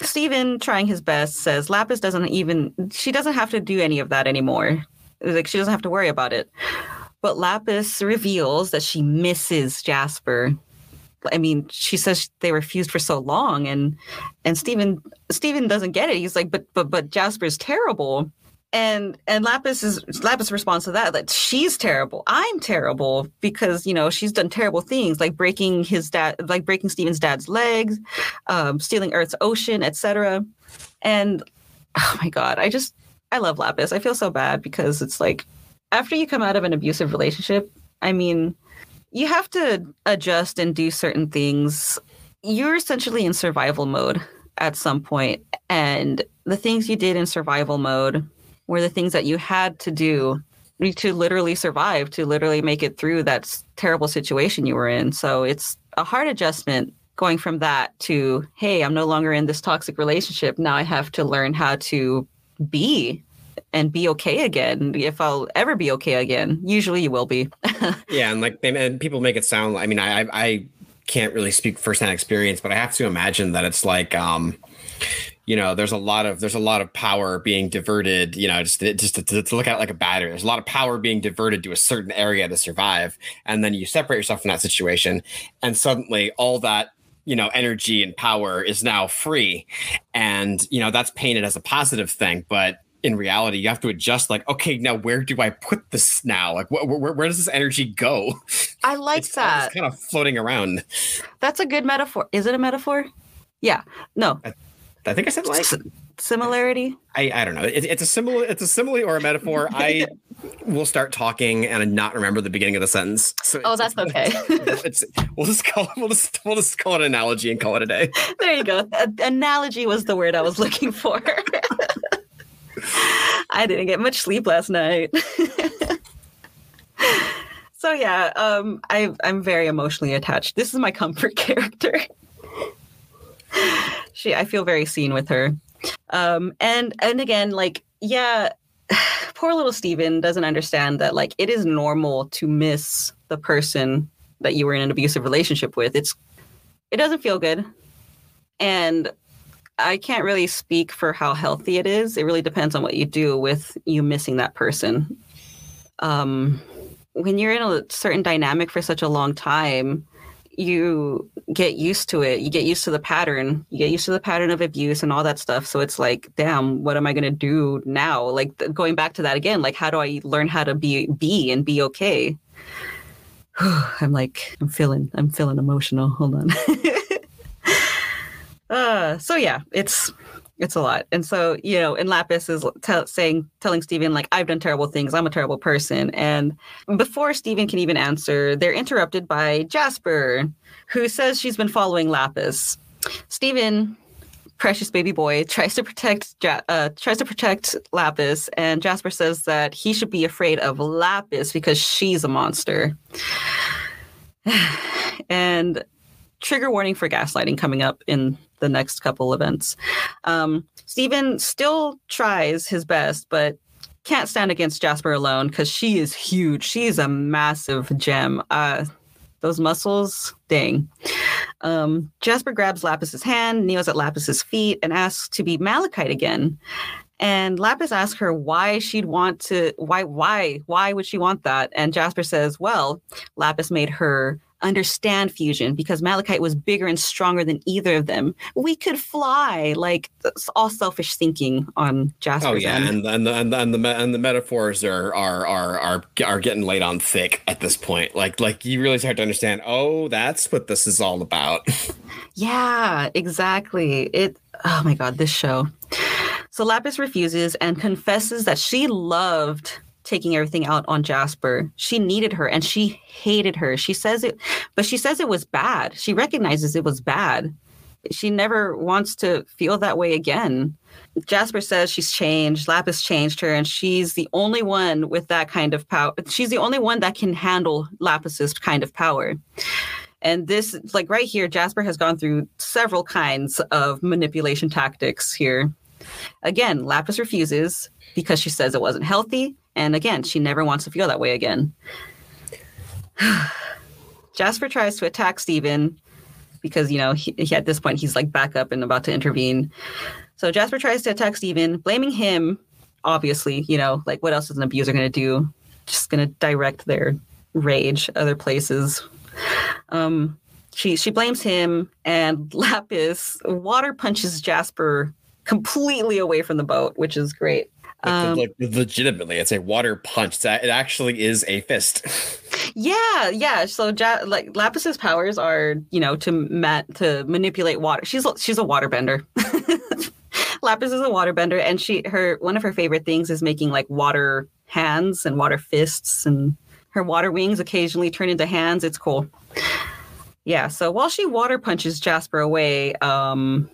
Steven, trying his best, says Lapis doesn't even, she doesn't have to do any of that anymore. Like, she doesn't have to worry about it. But Lapis reveals that she misses Jasper. I mean, she says they were fused for so long, and and Steven Steven doesn't get it. He's like, but but but Jasper's terrible and and lapis is lapis responds to that that she's terrible. I'm terrible because you know she's done terrible things like breaking his dad like breaking steven's dad's legs um, stealing earth's ocean etc and oh my god i just i love lapis. I feel so bad because it's like after you come out of an abusive relationship i mean you have to adjust and do certain things. You're essentially in survival mode at some point and the things you did in survival mode were the things that you had to do to literally survive, to literally make it through that terrible situation you were in. So it's a hard adjustment going from that to, hey, I'm no longer in this toxic relationship. Now I have to learn how to be and be okay again if I'll ever be okay again. Usually you will be. yeah. And like, and people make it sound, I mean, I, I can't really speak firsthand experience, but I have to imagine that it's like, um, you know there's a lot of there's a lot of power being diverted you know just just to, to, look at it like a battery. There's a lot of power being diverted to a certain area to survive and then you separate yourself from that situation and suddenly all that you know energy and power is now free. And you know that's painted as a positive thing but in reality you have to adjust like okay now where do i put this now? Like wh- where, where does this energy go? I like it's that. kind of floating around. That's a good metaphor. Is it a metaphor? Yeah. No. I, I think I said like S- similarity. I, I don't know. It, it's a similar it's a simile or a metaphor. I will start talking and not remember the beginning of the sentence. So oh, that's okay. It's, we'll just call we'll just we'll just call it an analogy and call it a day. There you go. A- analogy was the word I was looking for. I didn't get much sleep last night. so yeah, um, I I'm very emotionally attached. This is my comfort character she I feel very seen with her. Um and and again like yeah poor little Steven doesn't understand that like it is normal to miss the person that you were in an abusive relationship with. It's it doesn't feel good. And I can't really speak for how healthy it is. It really depends on what you do with you missing that person. Um when you're in a certain dynamic for such a long time, you get used to it. You get used to the pattern. You get used to the pattern of abuse and all that stuff. So it's like, damn, what am I going to do now? Like th- going back to that again, like how do I learn how to be be and be okay? I'm like, I'm feeling, I'm feeling emotional. Hold on. uh, so yeah, it's it's a lot. And so, you know, and Lapis is t- saying, telling Steven, like, I've done terrible things. I'm a terrible person. And before Steven can even answer, they're interrupted by Jasper, who says she's been following Lapis. Steven, precious baby boy, tries to protect uh, tries to protect Lapis, and Jasper says that he should be afraid of Lapis because she's a monster. and trigger warning for gaslighting coming up in the next couple events. Um, Steven still tries his best, but can't stand against Jasper alone because she is huge. She's a massive gem. Uh, those muscles, dang. Um, Jasper grabs Lapis's hand, kneels at Lapis's feet, and asks to be Malachite again. And Lapis asks her why she'd want to, why, why, why would she want that? And Jasper says, well, Lapis made her understand fusion because Malachite was bigger and stronger than either of them. We could fly. Like all selfish thinking on Jasper's Oh yeah, end. and and the, and the and the and the metaphors are are are are are getting laid on thick at this point. Like like you really start to understand. Oh, that's what this is all about. yeah, exactly. It. Oh my god, this show. So Lapis refuses and confesses that she loved taking everything out on Jasper. She needed her and she hated her. She says it, but she says it was bad. She recognizes it was bad. She never wants to feel that way again. Jasper says she's changed. Lapis changed her, and she's the only one with that kind of power. She's the only one that can handle Lapis's kind of power. And this, like right here, Jasper has gone through several kinds of manipulation tactics here. Again, Lapis refuses because she says it wasn't healthy. And again, she never wants to feel that way again. Jasper tries to attack Steven because, you know, he, he, at this point he's like back up and about to intervene. So Jasper tries to attack Steven, blaming him, obviously, you know, like what else is an abuser going to do? Just going to direct their rage other places. Um, she she blames him, and Lapis water punches Jasper completely away from the boat, which is great. Um, like, legitimately, it's a water punch. It actually is a fist. yeah, yeah. So ja- like Lapis's powers are, you know, to ma- to manipulate water. She's she's a waterbender. Lapis is a waterbender, and she her one of her favorite things is making like water hands and water fists, and her water wings occasionally turn into hands. It's cool. Yeah. So while she water punches Jasper away, um,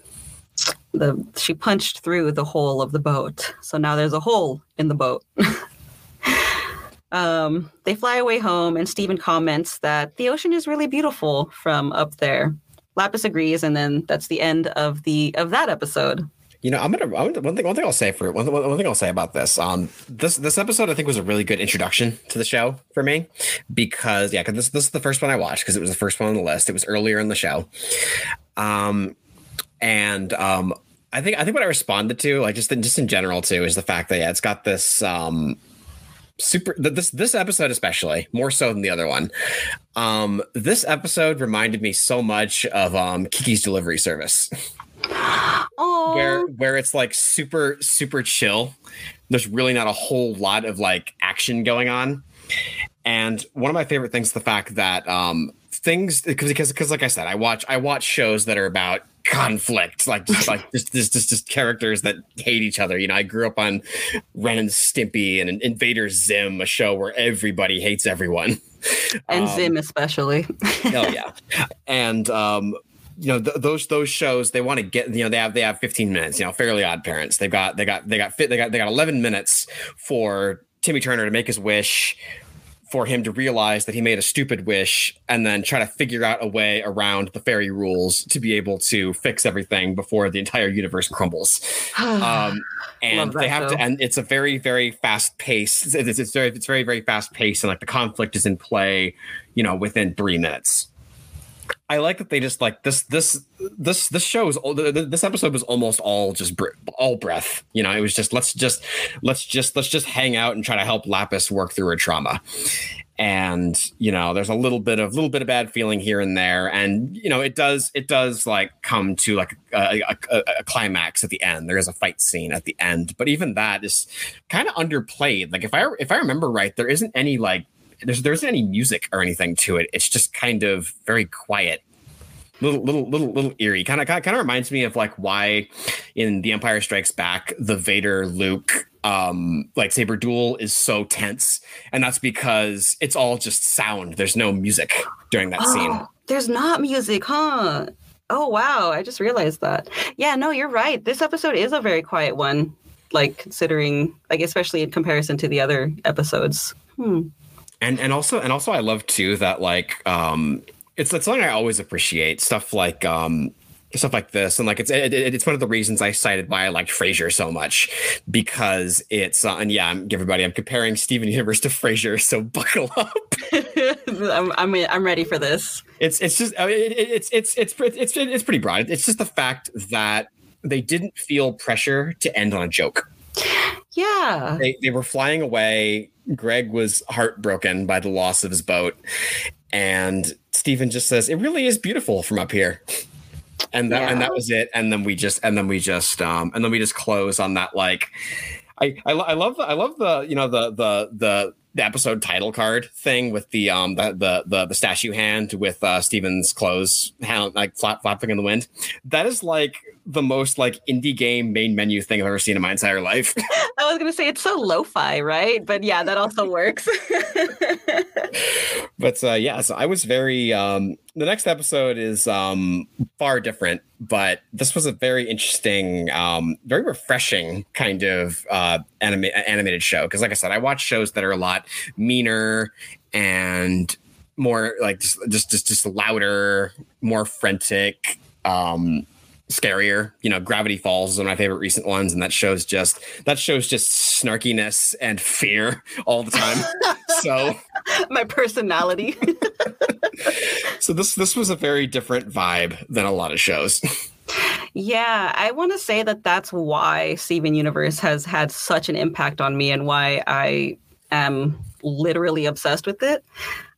the she punched through the hole of the boat. So now there's a hole in the boat. um, they fly away home, and Steven comments that the ocean is really beautiful from up there. Lapis agrees, and then that's the end of the of that episode. You know, I'm gonna, I'm gonna one thing. One thing I'll say for one, one thing I'll say about this. Um, this this episode I think was a really good introduction to the show for me because yeah, because this this is the first one I watched because it was the first one on the list. It was earlier in the show. Um, and um, I think I think what I responded to, like just in, just in general too, is the fact that yeah, it's got this um super this this episode especially more so than the other one. Um, this episode reminded me so much of um Kiki's Delivery Service. Oh, where where it's like super super chill. There's really not a whole lot of like action going on. And one of my favorite things is the fact that um things because because like I said, I watch I watch shows that are about conflict, like just like just, just just just characters that hate each other. You know, I grew up on Ren and Stimpy and Invader Zim, a show where everybody hates everyone, and um, Zim especially. oh yeah, and um, you know th- those those shows they want to get you know they have they have 15 minutes. You know, Fairly Odd Parents. They've got they got they got fit they got they got 11 minutes for Timmy Turner to make his wish for him to realize that he made a stupid wish and then try to figure out a way around the fairy rules to be able to fix everything before the entire universe crumbles. um, and they have show. to, and it's a very, very fast pace. It's, it's, very, it's very, very fast pace, and like the conflict is in play, you know, within three minutes. I like that they just like this this this this show is this episode was almost all just all breath. You know, it was just let's just let's just let's just hang out and try to help Lapis work through her trauma. And you know, there's a little bit of little bit of bad feeling here and there, and you know, it does it does like come to like a, a, a climax at the end. There is a fight scene at the end, but even that is kind of underplayed. Like if I if I remember right, there isn't any like there's there isn't any music or anything to it. It's just kind of very quiet. Little little little little eerie. Kind of kind of reminds me of like why in the empire strikes back the vader luke um lightsaber duel is so tense. And that's because it's all just sound. There's no music during that oh, scene there's not music huh? Oh wow. I just realized that. Yeah no you're right. This episode is a very quiet one like considering like especially in comparison to the other episodes. Hmm and and also and also I love too that like um it's it's something I always appreciate stuff like um stuff like this. And like it's it, it's one of the reasons I cited why I liked Frasier so much because it's uh, and yeah I'm everybody I'm comparing Steven Universe to Frasier so buckle up. I'm, I'm I'm ready for this. It's it's just it, it's it's it's it's it's pretty broad. It's just the fact that they didn't feel pressure to end on a joke. Yeah. They, they were flying away Greg was heartbroken by the loss of his boat. And Steven just says, It really is beautiful from up here. And that yeah. and that was it. And then we just and then we just um and then we just close on that like I I, I love the I love the you know the the the the episode title card thing with the um the the the, the statue hand with uh Steven's clothes hand, like flap, flapping in the wind. That is like the most like indie game main menu thing I've ever seen in my entire life. I was gonna say it's so lo-fi, right? But yeah, that also works. but uh, yeah, so I was very. Um, the next episode is um, far different, but this was a very interesting, um, very refreshing kind of uh, anima- animated show. Because, like I said, I watch shows that are a lot meaner and more like just just just, just louder, more frantic. Um, scarier. You know, Gravity Falls is one of my favorite recent ones, and that shows just that shows just snarkiness and fear all the time. so my personality. so this this was a very different vibe than a lot of shows. Yeah, I want to say that that's why Steven Universe has had such an impact on me and why I am literally obsessed with it.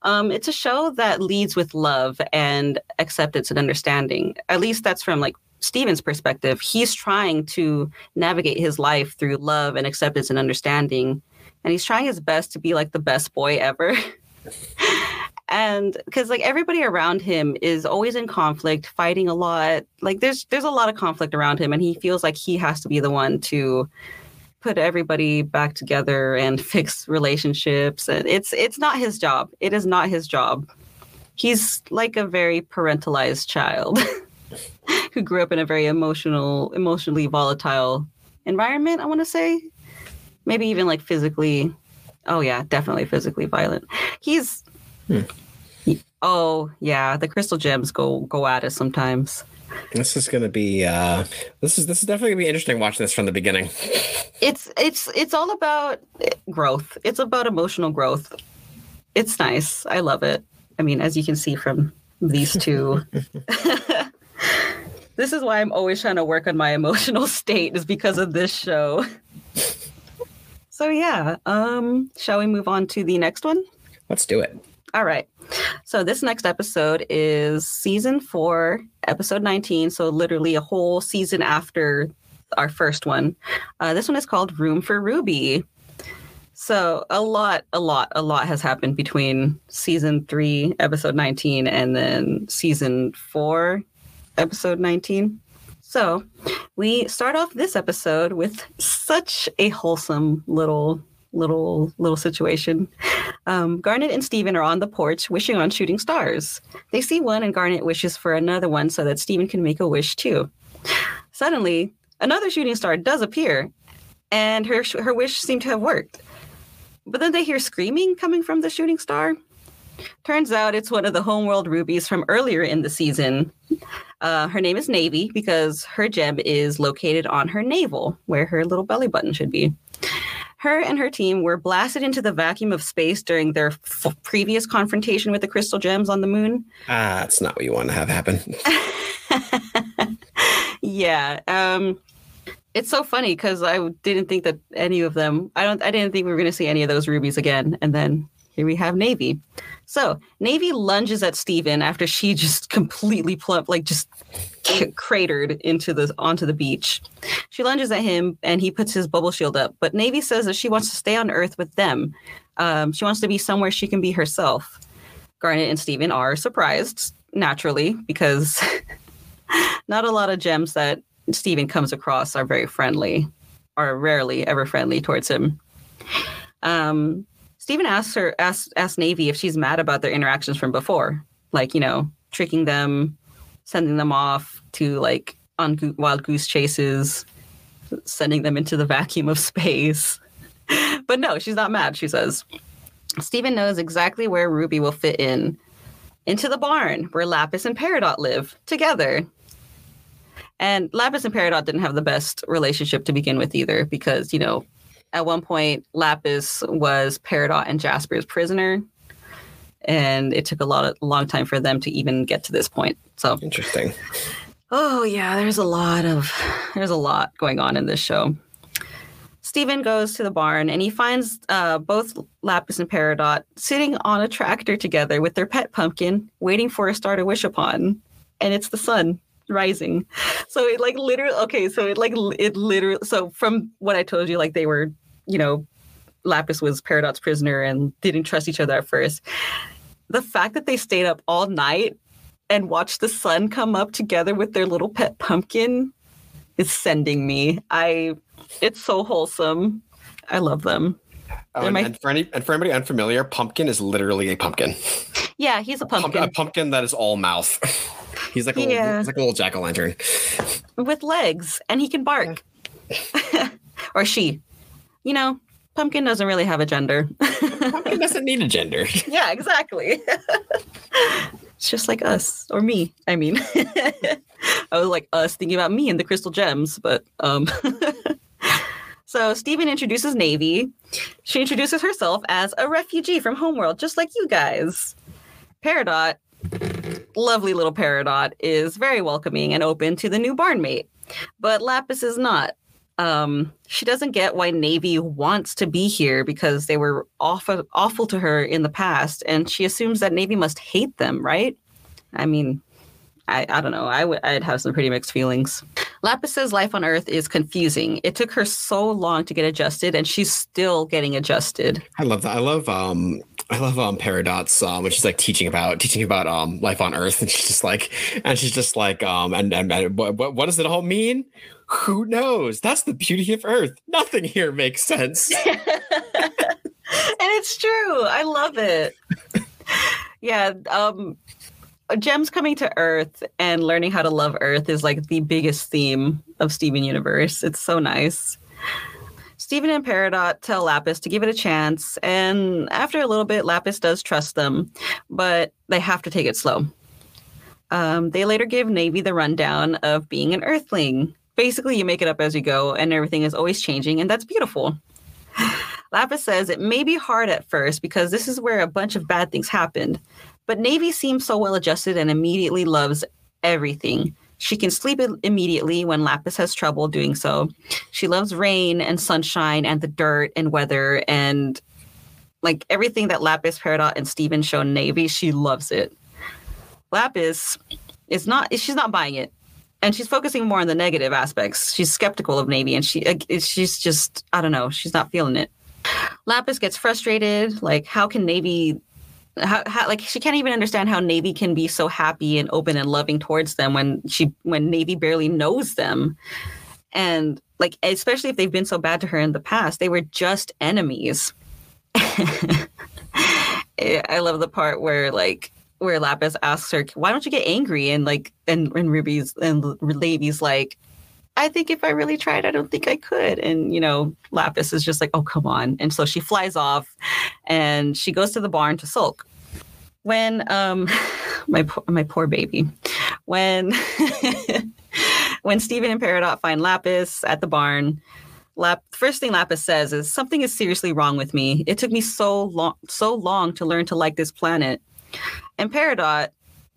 Um, it's a show that leads with love and acceptance and understanding. At least that's from like Steven's perspective, he's trying to navigate his life through love and acceptance and understanding. And he's trying his best to be like the best boy ever. and because like everybody around him is always in conflict, fighting a lot. Like there's there's a lot of conflict around him, and he feels like he has to be the one to put everybody back together and fix relationships. And it's it's not his job. It is not his job. He's like a very parentalized child. who grew up in a very emotional, emotionally volatile environment. I want to say, maybe even like physically. Oh yeah, definitely physically violent. He's. Hmm. He, oh yeah, the crystal gems go go at us sometimes. This is going to be uh, this is this is definitely going to be interesting watching this from the beginning. It's it's it's all about growth. It's about emotional growth. It's nice. I love it. I mean, as you can see from these two this is why I'm always trying to work on my emotional state is because of this show. so yeah, um, shall we move on to the next one? Let's do it. All right. So this next episode is season four, episode 19. So literally a whole season after our first one. Uh, this one is called Room for Ruby. So a lot, a lot, a lot has happened between season three, episode 19, and then season four, episode 19. So we start off this episode with such a wholesome little little little situation. Um, Garnet and Steven are on the porch wishing on shooting stars. They see one and Garnet wishes for another one so that Steven can make a wish too. Suddenly, another shooting star does appear, and her her wish seemed to have worked. But then they hear screaming coming from the shooting star. Turns out it's one of the homeworld rubies from earlier in the season. Uh, her name is Navy because her gem is located on her navel, where her little belly button should be. Her and her team were blasted into the vacuum of space during their f- previous confrontation with the crystal gems on the moon. Ah, that's not what you want to have happen. yeah. Um, it's so funny because I didn't think that any of them. I don't. I didn't think we were going to see any of those rubies again. And then here we have Navy. So Navy lunges at Steven after she just completely plump, like just c- cratered into the onto the beach. She lunges at him and he puts his bubble shield up. But Navy says that she wants to stay on Earth with them. Um, she wants to be somewhere she can be herself. Garnet and Steven are surprised naturally because not a lot of gems that Steven comes across are very friendly, are rarely ever friendly towards him. Um, Steven asks her asks, asks Navy if she's mad about their interactions from before, like you know, tricking them, sending them off to like on go- wild goose chases, sending them into the vacuum of space. but no, she's not mad. She says Steven knows exactly where Ruby will fit in. Into the barn where Lapis and Peridot live together. And Lapis and Peridot didn't have the best relationship to begin with either, because, you know, at one point Lapis was Peridot and Jasper's prisoner. And it took a lot of long time for them to even get to this point. So Interesting. Oh yeah, there's a lot of there's a lot going on in this show. Steven goes to the barn and he finds uh, both Lapis and Peridot sitting on a tractor together with their pet pumpkin, waiting for a star to wish upon. And it's the sun rising. So it like literally okay, so it like it literally so from what I told you, like they were, you know, Lapis was Peridot's prisoner and didn't trust each other at first. The fact that they stayed up all night and watched the sun come up together with their little pet pumpkin is sending me. I it's so wholesome. I love them. Oh, and, my- and for any and for anybody unfamiliar, pumpkin is literally a pumpkin. Yeah, he's a Pump- pumpkin a pumpkin that is all mouth. he's like a little, Yeah. he's like a little jack o' lantern. with legs and he can bark. or she. You know, pumpkin doesn't really have a gender. Pumpkin doesn't need a gender. yeah, exactly. it's just like us or me. I mean, I was like us thinking about me and the crystal gems, but um. so Steven introduces Navy. She introduces herself as a refugee from Homeworld, just like you guys. Peridot, lovely little Peridot, is very welcoming and open to the new barnmate, but Lapis is not. Um, she doesn't get why Navy wants to be here because they were awful, awful to her in the past, and she assumes that Navy must hate them, right? I mean, I, I don't know. I would I'd have some pretty mixed feelings. Lapis's life on Earth is confusing. It took her so long to get adjusted, and she's still getting adjusted. I love that. I love um I love um Peridot um when she's like teaching about teaching about um life on Earth and she's just like and she's just like um and and, and what, what what does it all mean? Who knows? That's the beauty of Earth. Nothing here makes sense. and it's true. I love it. yeah, um Gems coming to Earth and learning how to love Earth is like the biggest theme of Steven Universe. It's so nice. Steven and Peridot tell Lapis to give it a chance, and after a little bit, Lapis does trust them, but they have to take it slow. Um, they later give Navy the rundown of being an Earthling. Basically, you make it up as you go, and everything is always changing, and that's beautiful. Lapis says it may be hard at first because this is where a bunch of bad things happened, but Navy seems so well adjusted and immediately loves everything. She can sleep immediately when Lapis has trouble doing so. She loves rain and sunshine and the dirt and weather and like everything that Lapis, Peridot, and Steven show Navy. She loves it. Lapis is not. She's not buying it and she's focusing more on the negative aspects. She's skeptical of Navy, and she she's just I don't know. She's not feeling it. Lapis gets frustrated. Like, how can Navy? How, how, like she can't even understand how Navy can be so happy and open and loving towards them when she when Navy barely knows them, and like especially if they've been so bad to her in the past, they were just enemies. Eh, I love the part where like where Lapis asks her, "Why don't you get angry?" and like and and Ruby's and Navy's like, "I think if I really tried, I don't think I could." And you know, Lapis is just like, "Oh, come on!" And so she flies off, and she goes to the barn to sulk. When um, my my poor baby, when when Steven and Peridot find Lapis at the barn. Lap, first thing Lapis says is something is seriously wrong with me. It took me so long so long to learn to like this planet. And Peridot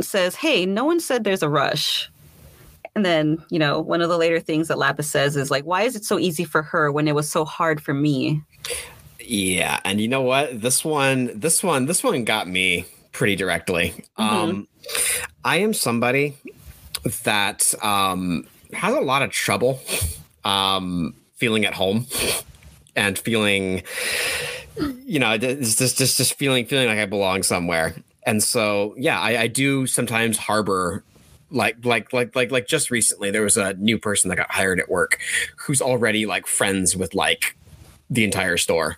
says, Hey, no one said there's a rush. And then, you know, one of the later things that Lapis says is like, why is it so easy for her when it was so hard for me? Yeah, and you know what? This one, this one, this one got me pretty directly. Mm-hmm. Um I am somebody that um has a lot of trouble um feeling at home and feeling you know just just just feeling feeling like I belong somewhere and so yeah I, I do sometimes harbor like like like like like just recently there was a new person that got hired at work who's already like friends with like the entire store.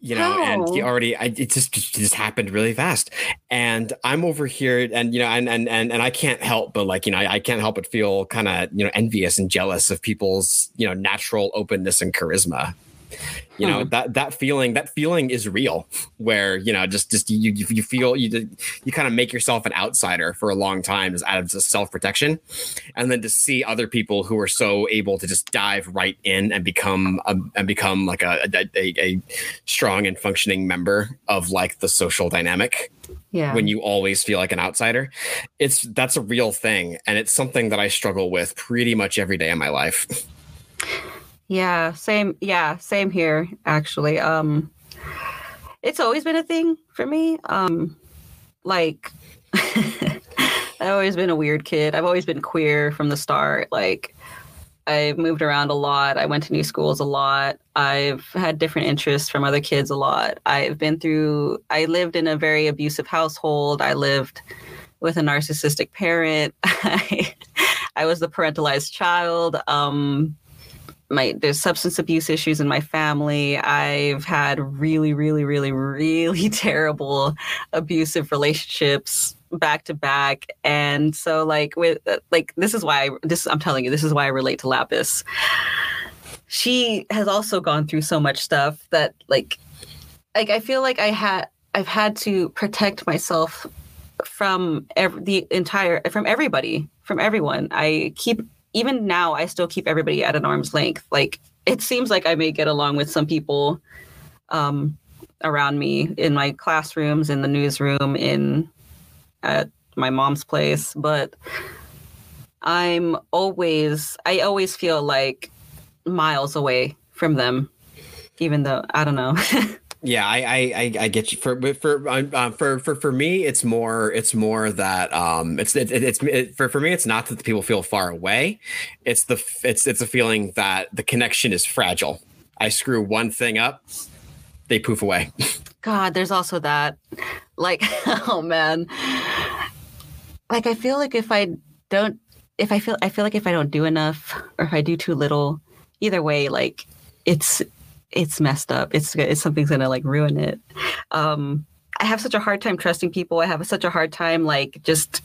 You know How? and he oh. already I, it just it just happened really fast. And i'm over here and you know and and and, and i can't help but like you know I, I can't help but feel kind of you know envious and jealous of people's you know natural openness and charisma you know hmm. that that feeling that feeling is real where you know just just you you feel you you kind of make yourself an outsider for a long time as out of self-protection and then to see other people who are so able to just dive right in and become a, and become like a, a, a strong and functioning member of like the social dynamic yeah. when you always feel like an outsider it's that's a real thing and it's something that i struggle with pretty much every day in my life yeah, same. Yeah, same here. Actually, um, it's always been a thing for me. Um, like, I've always been a weird kid. I've always been queer from the start. Like, I've moved around a lot. I went to new schools a lot. I've had different interests from other kids a lot. I've been through. I lived in a very abusive household. I lived with a narcissistic parent. I, I was the parentalized child. Um, my there's substance abuse issues in my family. I've had really, really, really, really terrible abusive relationships back to back, and so like with uh, like this is why I, this I'm telling you this is why I relate to Lapis. She has also gone through so much stuff that like like I feel like I had I've had to protect myself from every, the entire from everybody from everyone. I keep even now I still keep everybody at an arm's length. Like it seems like I may get along with some people um, around me in my classrooms, in the newsroom, in at my mom's place, but I'm always I always feel like miles away from them, even though I don't know. Yeah, I, I I get you. For for uh, for for for me, it's more it's more that um it's it, it's it, for for me it's not that the people feel far away. It's the it's it's a feeling that the connection is fragile. I screw one thing up, they poof away. God, there's also that. Like, oh man. Like I feel like if I don't if I feel I feel like if I don't do enough or if I do too little, either way, like it's it's messed up. It's it's something's gonna like ruin it. Um, I have such a hard time trusting people. I have such a hard time like just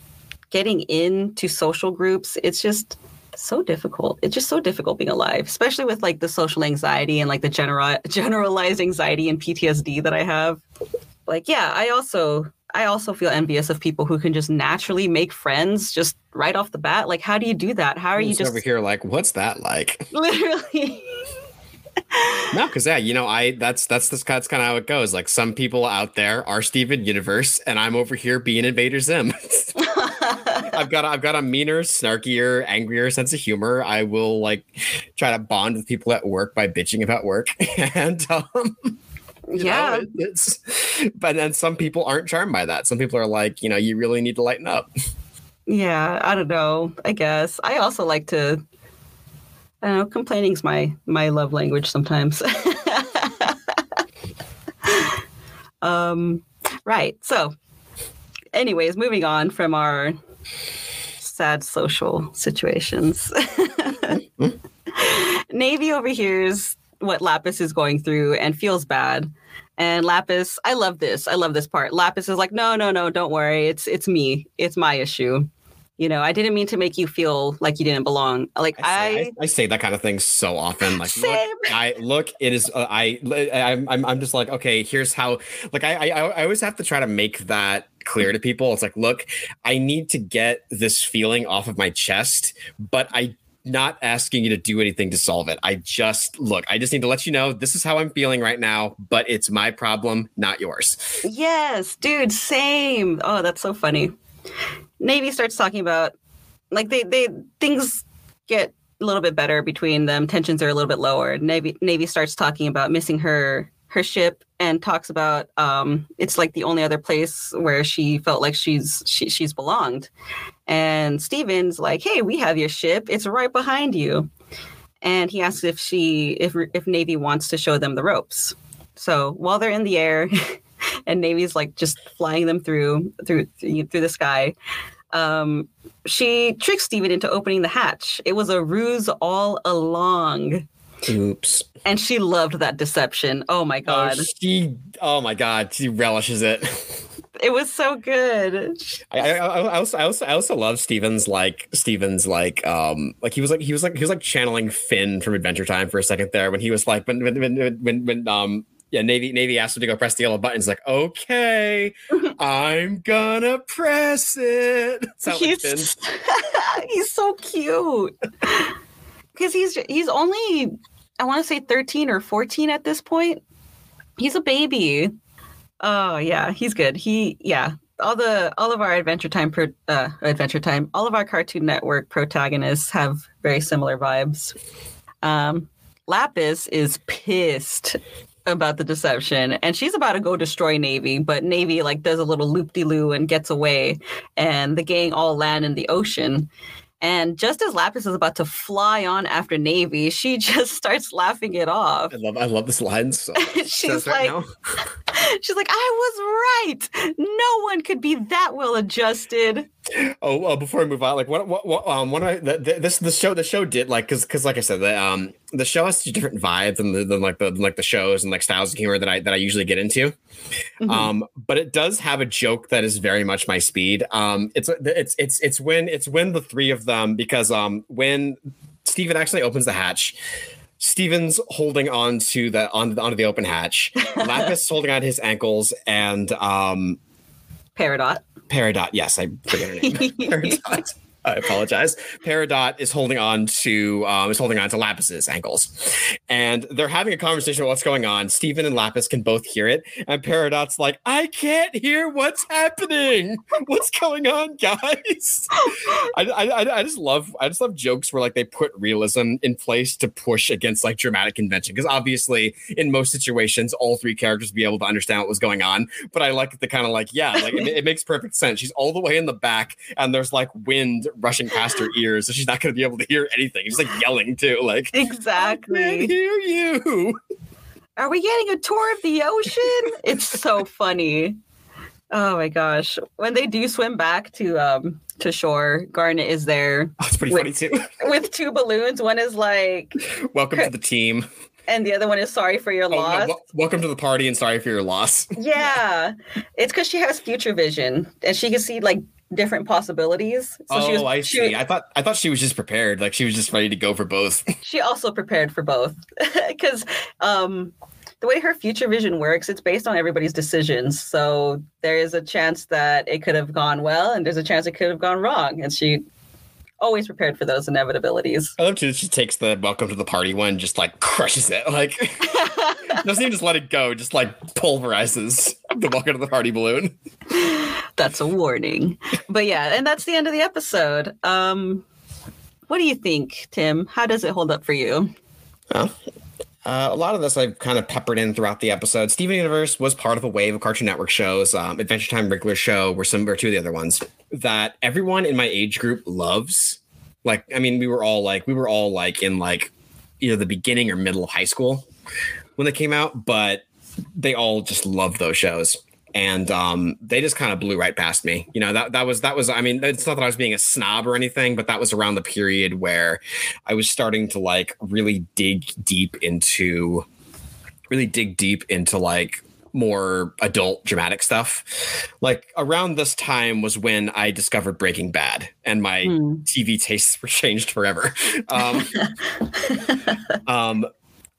getting into social groups. It's just so difficult. It's just so difficult being alive, especially with like the social anxiety and like the general generalized anxiety and PTSD that I have. Like, yeah, I also I also feel envious of people who can just naturally make friends just right off the bat. Like, how do you do that? How are you just over here? Like, what's that like? Literally no, because yeah, you know, I that's that's that's, that's kind of how it goes. Like some people out there are Steven Universe, and I'm over here being Invader Zim. I've got a, I've got a meaner, snarkier, angrier sense of humor. I will like try to bond with people at work by bitching about work, and um, yeah, know, it's. But then some people aren't charmed by that. Some people are like, you know, you really need to lighten up. Yeah, I don't know. I guess I also like to. I don't know. Complaining's my my love language sometimes. um, right. So, anyways, moving on from our sad social situations. Navy overhears what Lapis is going through and feels bad. And Lapis, I love this. I love this part. Lapis is like, "No, no, no, don't worry. It's it's me. It's my issue." You know, I didn't mean to make you feel like you didn't belong. Like I say, I, I, say that kind of thing so often. Like, Same. look, I look, it is. Uh, I, I'm, I'm, I'm just like, okay, here's how. Like, I, I, I always have to try to make that clear to people. It's like, look, I need to get this feeling off of my chest, but I not asking you to do anything to solve it. I just look, I just need to let you know this is how I'm feeling right now, but it's my problem, not yours. Yes, dude, same. Oh, that's so funny. Navy starts talking about like they they things get a little bit better between them. Tensions are a little bit lower. Navy Navy starts talking about missing her her ship and talks about um it's like the only other place where she felt like she's she, she's belonged. And Steven's like, "Hey, we have your ship. It's right behind you." And he asks if she if if Navy wants to show them the ropes. So while they're in the air, and Navy's like just flying them through through through the sky. Um, she tricks Steven into opening the hatch. It was a ruse all along. Oops. And she loved that deception. Oh my god. Oh, she oh my god, she relishes it. It was so good. I, I, I, also I also I also love Steven's like Steven's like um like he was like he was like he was like channeling Finn from Adventure Time for a second there when he was like when when when when, when um yeah, Navy Navy asked him to go press the yellow button. He's like, okay, I'm gonna press it. Sound like Finn. He's, he's so cute. Because he's he's only I want to say 13 or 14 at this point. He's a baby. Oh yeah, he's good. He yeah. All the all of our Adventure Time pro, uh, Adventure Time, all of our Cartoon Network protagonists have very similar vibes. Um, Lapis is pissed about the deception and she's about to go destroy Navy, but Navy like does a little loop de loo and gets away, and the gang all land in the ocean. And just as Lapis is about to fly on after Navy, she just starts laughing it off. I love I love this line so she's like, she's like, I was right. No one could be that well adjusted. Oh, uh, before I move on, like what, what, what um, one I the, the, this the show the show did like because because like I said the um the show has different vibe than, the, than like the like the shows and like styles of humor that I that I usually get into. Mm-hmm. Um, but it does have a joke that is very much my speed. Um, it's it's it's it's when it's when the three of them because um when Steven actually opens the hatch. Steven's holding on to the on onto the open hatch. Lapis holding on his ankles, and um, Peridot. Peridot. Yes, I forget her name. Peridot. I apologize. Peridot is holding on to um, is holding on to Lapis's ankles, and they're having a conversation about what's going on. Steven and Lapis can both hear it, and Peridot's like, "I can't hear what's happening. What's going on, guys?" I, I, I just love I just love jokes where like they put realism in place to push against like dramatic convention because obviously in most situations all three characters be able to understand what was going on, but I like the kind of like yeah, like it, it makes perfect sense. She's all the way in the back, and there's like wind rushing past her ears, so she's not going to be able to hear anything. She's like yelling too, like exactly. I can't hear you. Are we getting a tour of the ocean? it's so funny. Oh my gosh! When they do swim back to um to shore, Garnet is there. Oh, it's pretty with, funny too. with two balloons. One is like, "Welcome to the team," and the other one is "Sorry for your oh, loss." No, welcome to the party, and sorry for your loss. yeah, it's because she has future vision, and she can see like different possibilities. So oh, she was, I see. She, I thought I thought she was just prepared. Like she was just ready to go for both. she also prepared for both because um, the way her future vision works, it's based on everybody's decisions. So there is a chance that it could have gone well, and there's a chance it could have gone wrong. And she always prepared for those inevitabilities. I love too. She takes the welcome to the party one, just like crushes it. Like doesn't even just let it go. Just like pulverizes the welcome to the party balloon. that's a warning. But yeah, and that's the end of the episode. Um, what do you think, Tim? How does it hold up for you? Well, uh, a lot of this I've kind of peppered in throughout the episode. Steven Universe was part of a wave of Cartoon Network shows. Um, Adventure Time Regular Show were some or two of the other ones that everyone in my age group loves. Like, I mean, we were all like, we were all like in like either the beginning or middle of high school when they came out, but they all just love those shows and um, they just kind of blew right past me. You know that that was that was. I mean, it's not that I was being a snob or anything, but that was around the period where I was starting to like really dig deep into, really dig deep into like more adult dramatic stuff. Like around this time was when I discovered Breaking Bad, and my hmm. TV tastes were changed forever. Um, um,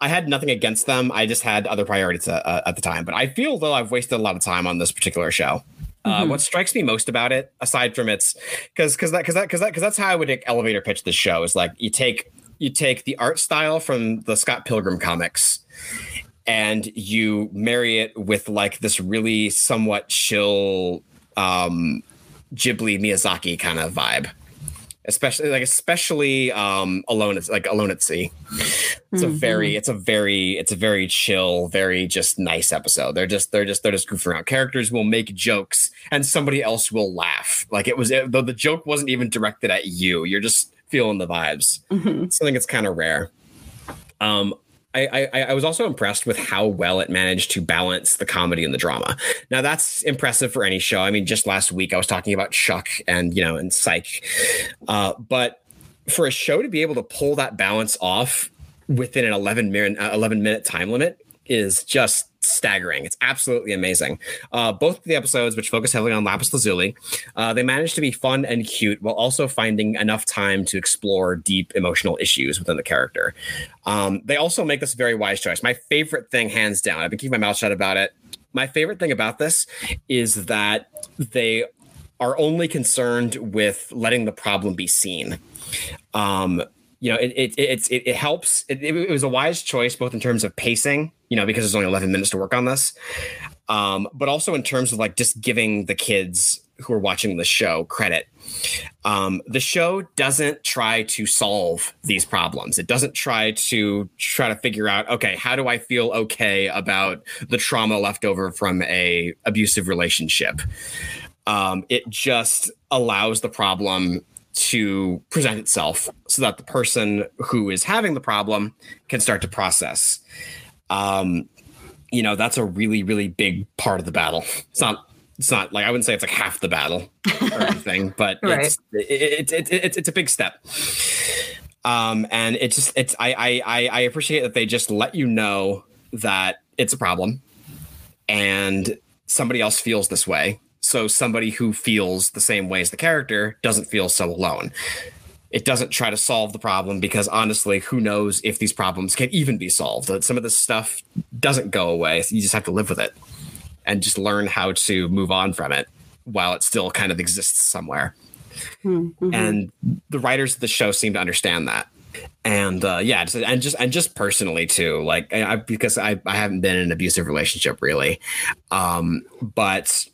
I had nothing against them. I just had other priorities uh, uh, at the time. But I feel though I've wasted a lot of time on this particular show. Uh, mm-hmm. what strikes me most about it, aside from its, because because that because that because that because that's how I would elevator pitch this show is like you take you take the art style from the Scott Pilgrim comics, and you marry it with like this really somewhat chill um, Ghibli Miyazaki kind of vibe especially like especially um alone it's like alone at sea. It's mm-hmm. a very it's a very it's a very chill very just nice episode. They're just they're just they're just goofing around. Characters will make jokes and somebody else will laugh. Like it was though the joke wasn't even directed at you you're just feeling the vibes. Mm-hmm. something that's kind of rare. Um I, I, I was also impressed with how well it managed to balance the comedy and the drama. Now that's impressive for any show. I mean, just last week I was talking about Chuck and you know and Psych, uh, but for a show to be able to pull that balance off within an 11 minute uh, 11 minute time limit is just staggering. It's absolutely amazing. Uh, both of the episodes, which focus heavily on Lapis Lazuli, uh, they manage to be fun and cute while also finding enough time to explore deep emotional issues within the character. Um, they also make this a very wise choice. My favorite thing, hands down, I've been keeping my mouth shut about it. My favorite thing about this is that they are only concerned with letting the problem be seen. Um, you know, it it it, it, it helps. It, it, was a wise choice both in terms of pacing, you know, because there's only 11 minutes to work on this, um, but also in terms of like just giving the kids who are watching the show credit. Um, the show doesn't try to solve these problems. It doesn't try to try to figure out, okay, how do I feel okay about the trauma left over from a abusive relationship? Um, it just allows the problem to present itself so that the person who is having the problem can start to process. Um, you know, that's a really, really big part of the battle. It's not, it's not like I wouldn't say it's like half the battle or anything, but right. it's, it, it, it, it's, it's a big step. Um, and it just, it's, I, I, I appreciate that they just let you know that it's a problem and somebody else feels this way so somebody who feels the same way as the character doesn't feel so alone. It doesn't try to solve the problem because honestly, who knows if these problems can even be solved? Some of this stuff doesn't go away. You just have to live with it and just learn how to move on from it while it still kind of exists somewhere. Mm-hmm. And the writers of the show seem to understand that and uh, yeah, and just and just personally too, like I, because I, I haven't been in an abusive relationship really, um, but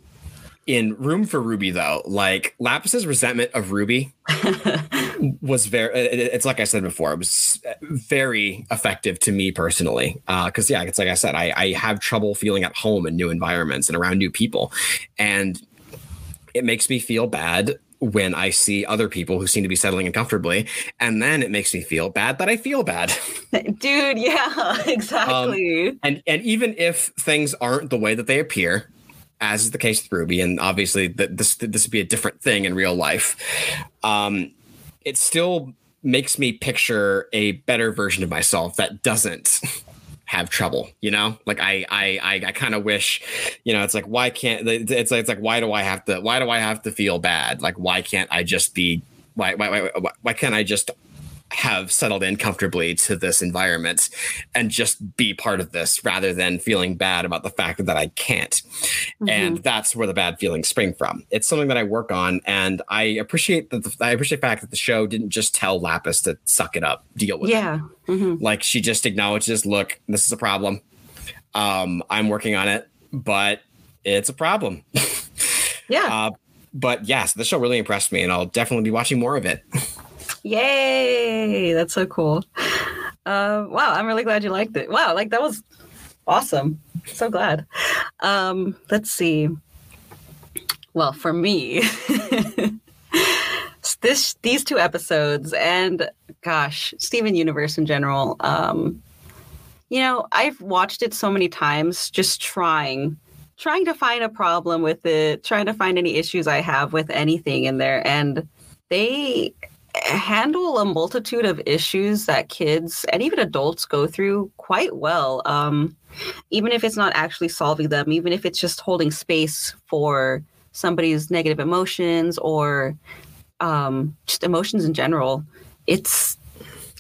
in Room for Ruby, though, like Lapis's resentment of Ruby was very. It's like I said before, it was very effective to me personally. Because uh, yeah, it's like I said, I, I have trouble feeling at home in new environments and around new people, and it makes me feel bad when I see other people who seem to be settling in comfortably. And then it makes me feel bad that I feel bad. Dude, yeah, exactly. Um, and and even if things aren't the way that they appear, as is the case with Ruby, and obviously that this this would be a different thing in real life. Um, it still makes me picture a better version of myself that doesn't have trouble you know like i i i, I kind of wish you know it's like why can't it's like it's like why do i have to why do i have to feel bad like why can't i just be why why why, why can't i just have settled in comfortably to this environment and just be part of this rather than feeling bad about the fact that I can't. Mm-hmm. And that's where the bad feelings spring from. It's something that I work on and I appreciate that I appreciate the fact that the show didn't just tell Lapis to suck it up, deal with yeah. it. Mm-hmm. Like she just acknowledges, look, this is a problem. Um, I'm working on it, but it's a problem. Yeah. Uh, but yes, the show really impressed me, and I'll definitely be watching more of it. Yay! That's so cool. Uh, wow, I'm really glad you liked it. Wow, like that was awesome. So glad. Um, let's see. Well, for me, this these two episodes and gosh, Steven Universe in general. Um, you know, I've watched it so many times, just trying, trying to find a problem with it, trying to find any issues I have with anything in there, and they handle a multitude of issues that kids and even adults go through quite well. Um, even if it's not actually solving them, even if it's just holding space for somebody's negative emotions or um, just emotions in general, it's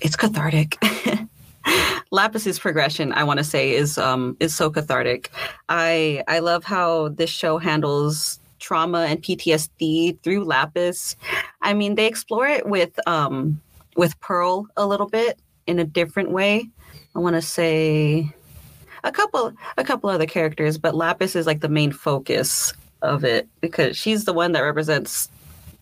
it's cathartic. Lapis's progression, I want to say, is um, is so cathartic. I I love how this show handles trauma and PTSD through Lapis. I mean, they explore it with um, with Pearl a little bit in a different way. I want to say a couple a couple other characters, but Lapis is like the main focus of it because she's the one that represents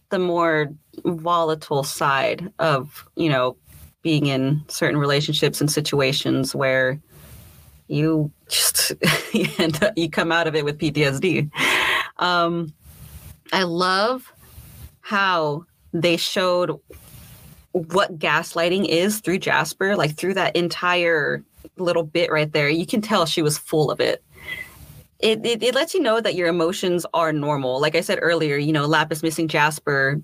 the more volatile side of you know being in certain relationships and situations where you just you, up, you come out of it with PTSD. Um, I love how they showed what gaslighting is through Jasper, like through that entire little bit right there. You can tell she was full of it. It, it, it lets you know that your emotions are normal. Like I said earlier, you know, Lapis missing Jasper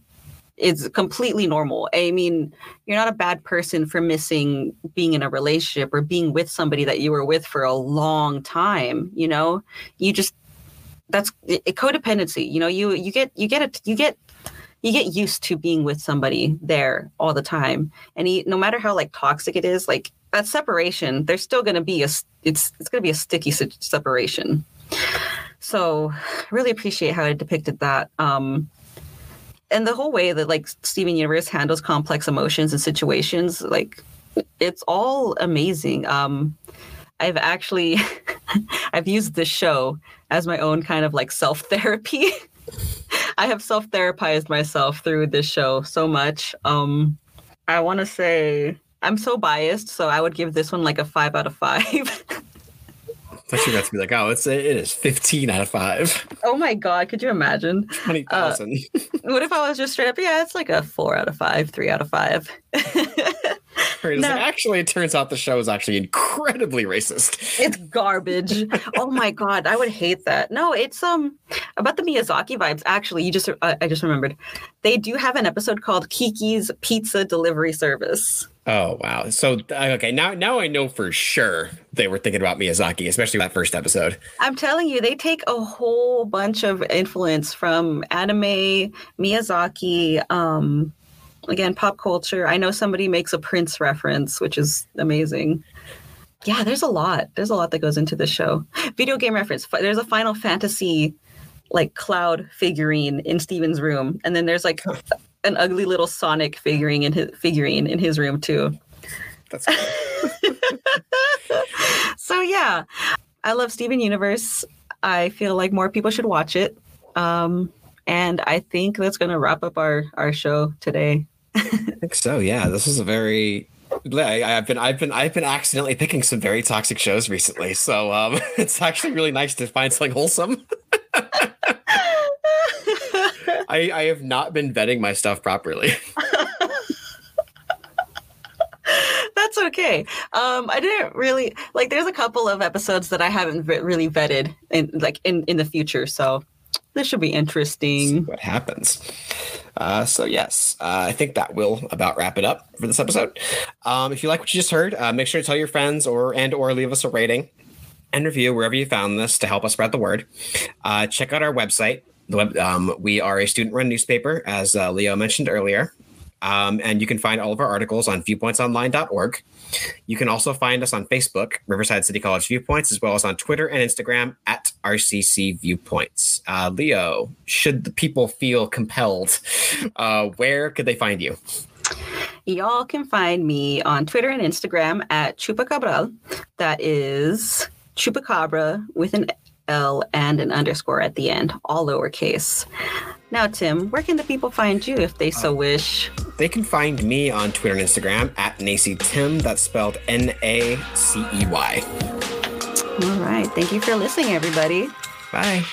is completely normal. I mean, you're not a bad person for missing being in a relationship or being with somebody that you were with for a long time. You know, you just that's a codependency. You know, you you get you get it you get you get used to being with somebody there all the time, and he, no matter how like toxic it is, like that separation, there's still going to be a it's it's going to be a sticky separation. So, I really appreciate how it depicted that. Um, and the whole way that like Steven Universe handles complex emotions and situations, like it's all amazing. Um, I've actually I've used this show as my own kind of like self therapy. I have self therapized myself through this show so much. Um, I want to say I'm so biased, so I would give this one like a five out of five. I you got to be like, oh, it's it is 15 out of five. Oh my god, could you imagine? 20,000. Uh, what if I was just straight up? Yeah, it's like a four out of five, three out of five. No. Actually, it turns out the show is actually incredibly racist. It's garbage. oh my god, I would hate that. No, it's um about the Miyazaki vibes. Actually, you just uh, I just remembered they do have an episode called Kiki's Pizza Delivery Service. Oh wow! So okay, now now I know for sure they were thinking about Miyazaki, especially that first episode. I'm telling you, they take a whole bunch of influence from anime, Miyazaki, um, again, pop culture. I know somebody makes a Prince reference, which is amazing. Yeah, there's a lot. There's a lot that goes into this show. Video game reference. There's a Final Fantasy like cloud figurine in Steven's room, and then there's like an ugly little Sonic figurine in his figurine in his room too. That's cool. so yeah, I love Steven Universe. I feel like more people should watch it. Um, and I think that's going to wrap up our our show today. I think so. Yeah, this is a very. I, have been I've been I've been accidentally picking some very toxic shows recently, so um, it's actually really nice to find something wholesome. I, I have not been vetting my stuff properly. That's okay. Um, I didn't really like. There's a couple of episodes that I haven't really vetted in like in in the future, so this should be interesting. See what happens? Uh, so yes, uh, I think that will about wrap it up for this episode. Um, if you like what you just heard, uh, make sure to tell your friends or and or leave us a rating and review wherever you found this to help us spread the word. Uh, check out our website. The web, um, we are a student-run newspaper, as uh, Leo mentioned earlier. Um, and you can find all of our articles on viewpointsonline.org. You can also find us on Facebook, Riverside City College Viewpoints, as well as on Twitter and Instagram at RCC Viewpoints. Uh, Leo, should the people feel compelled, uh, where could they find you? Y'all can find me on Twitter and Instagram at Chupacabral. That is Chupacabra with an L, and an underscore at the end, all lowercase. Now, Tim, where can the people find you if they so uh, wish? They can find me on Twitter and Instagram at Nacey Tim. That's spelled N A C E Y. All right. Thank you for listening, everybody. Bye.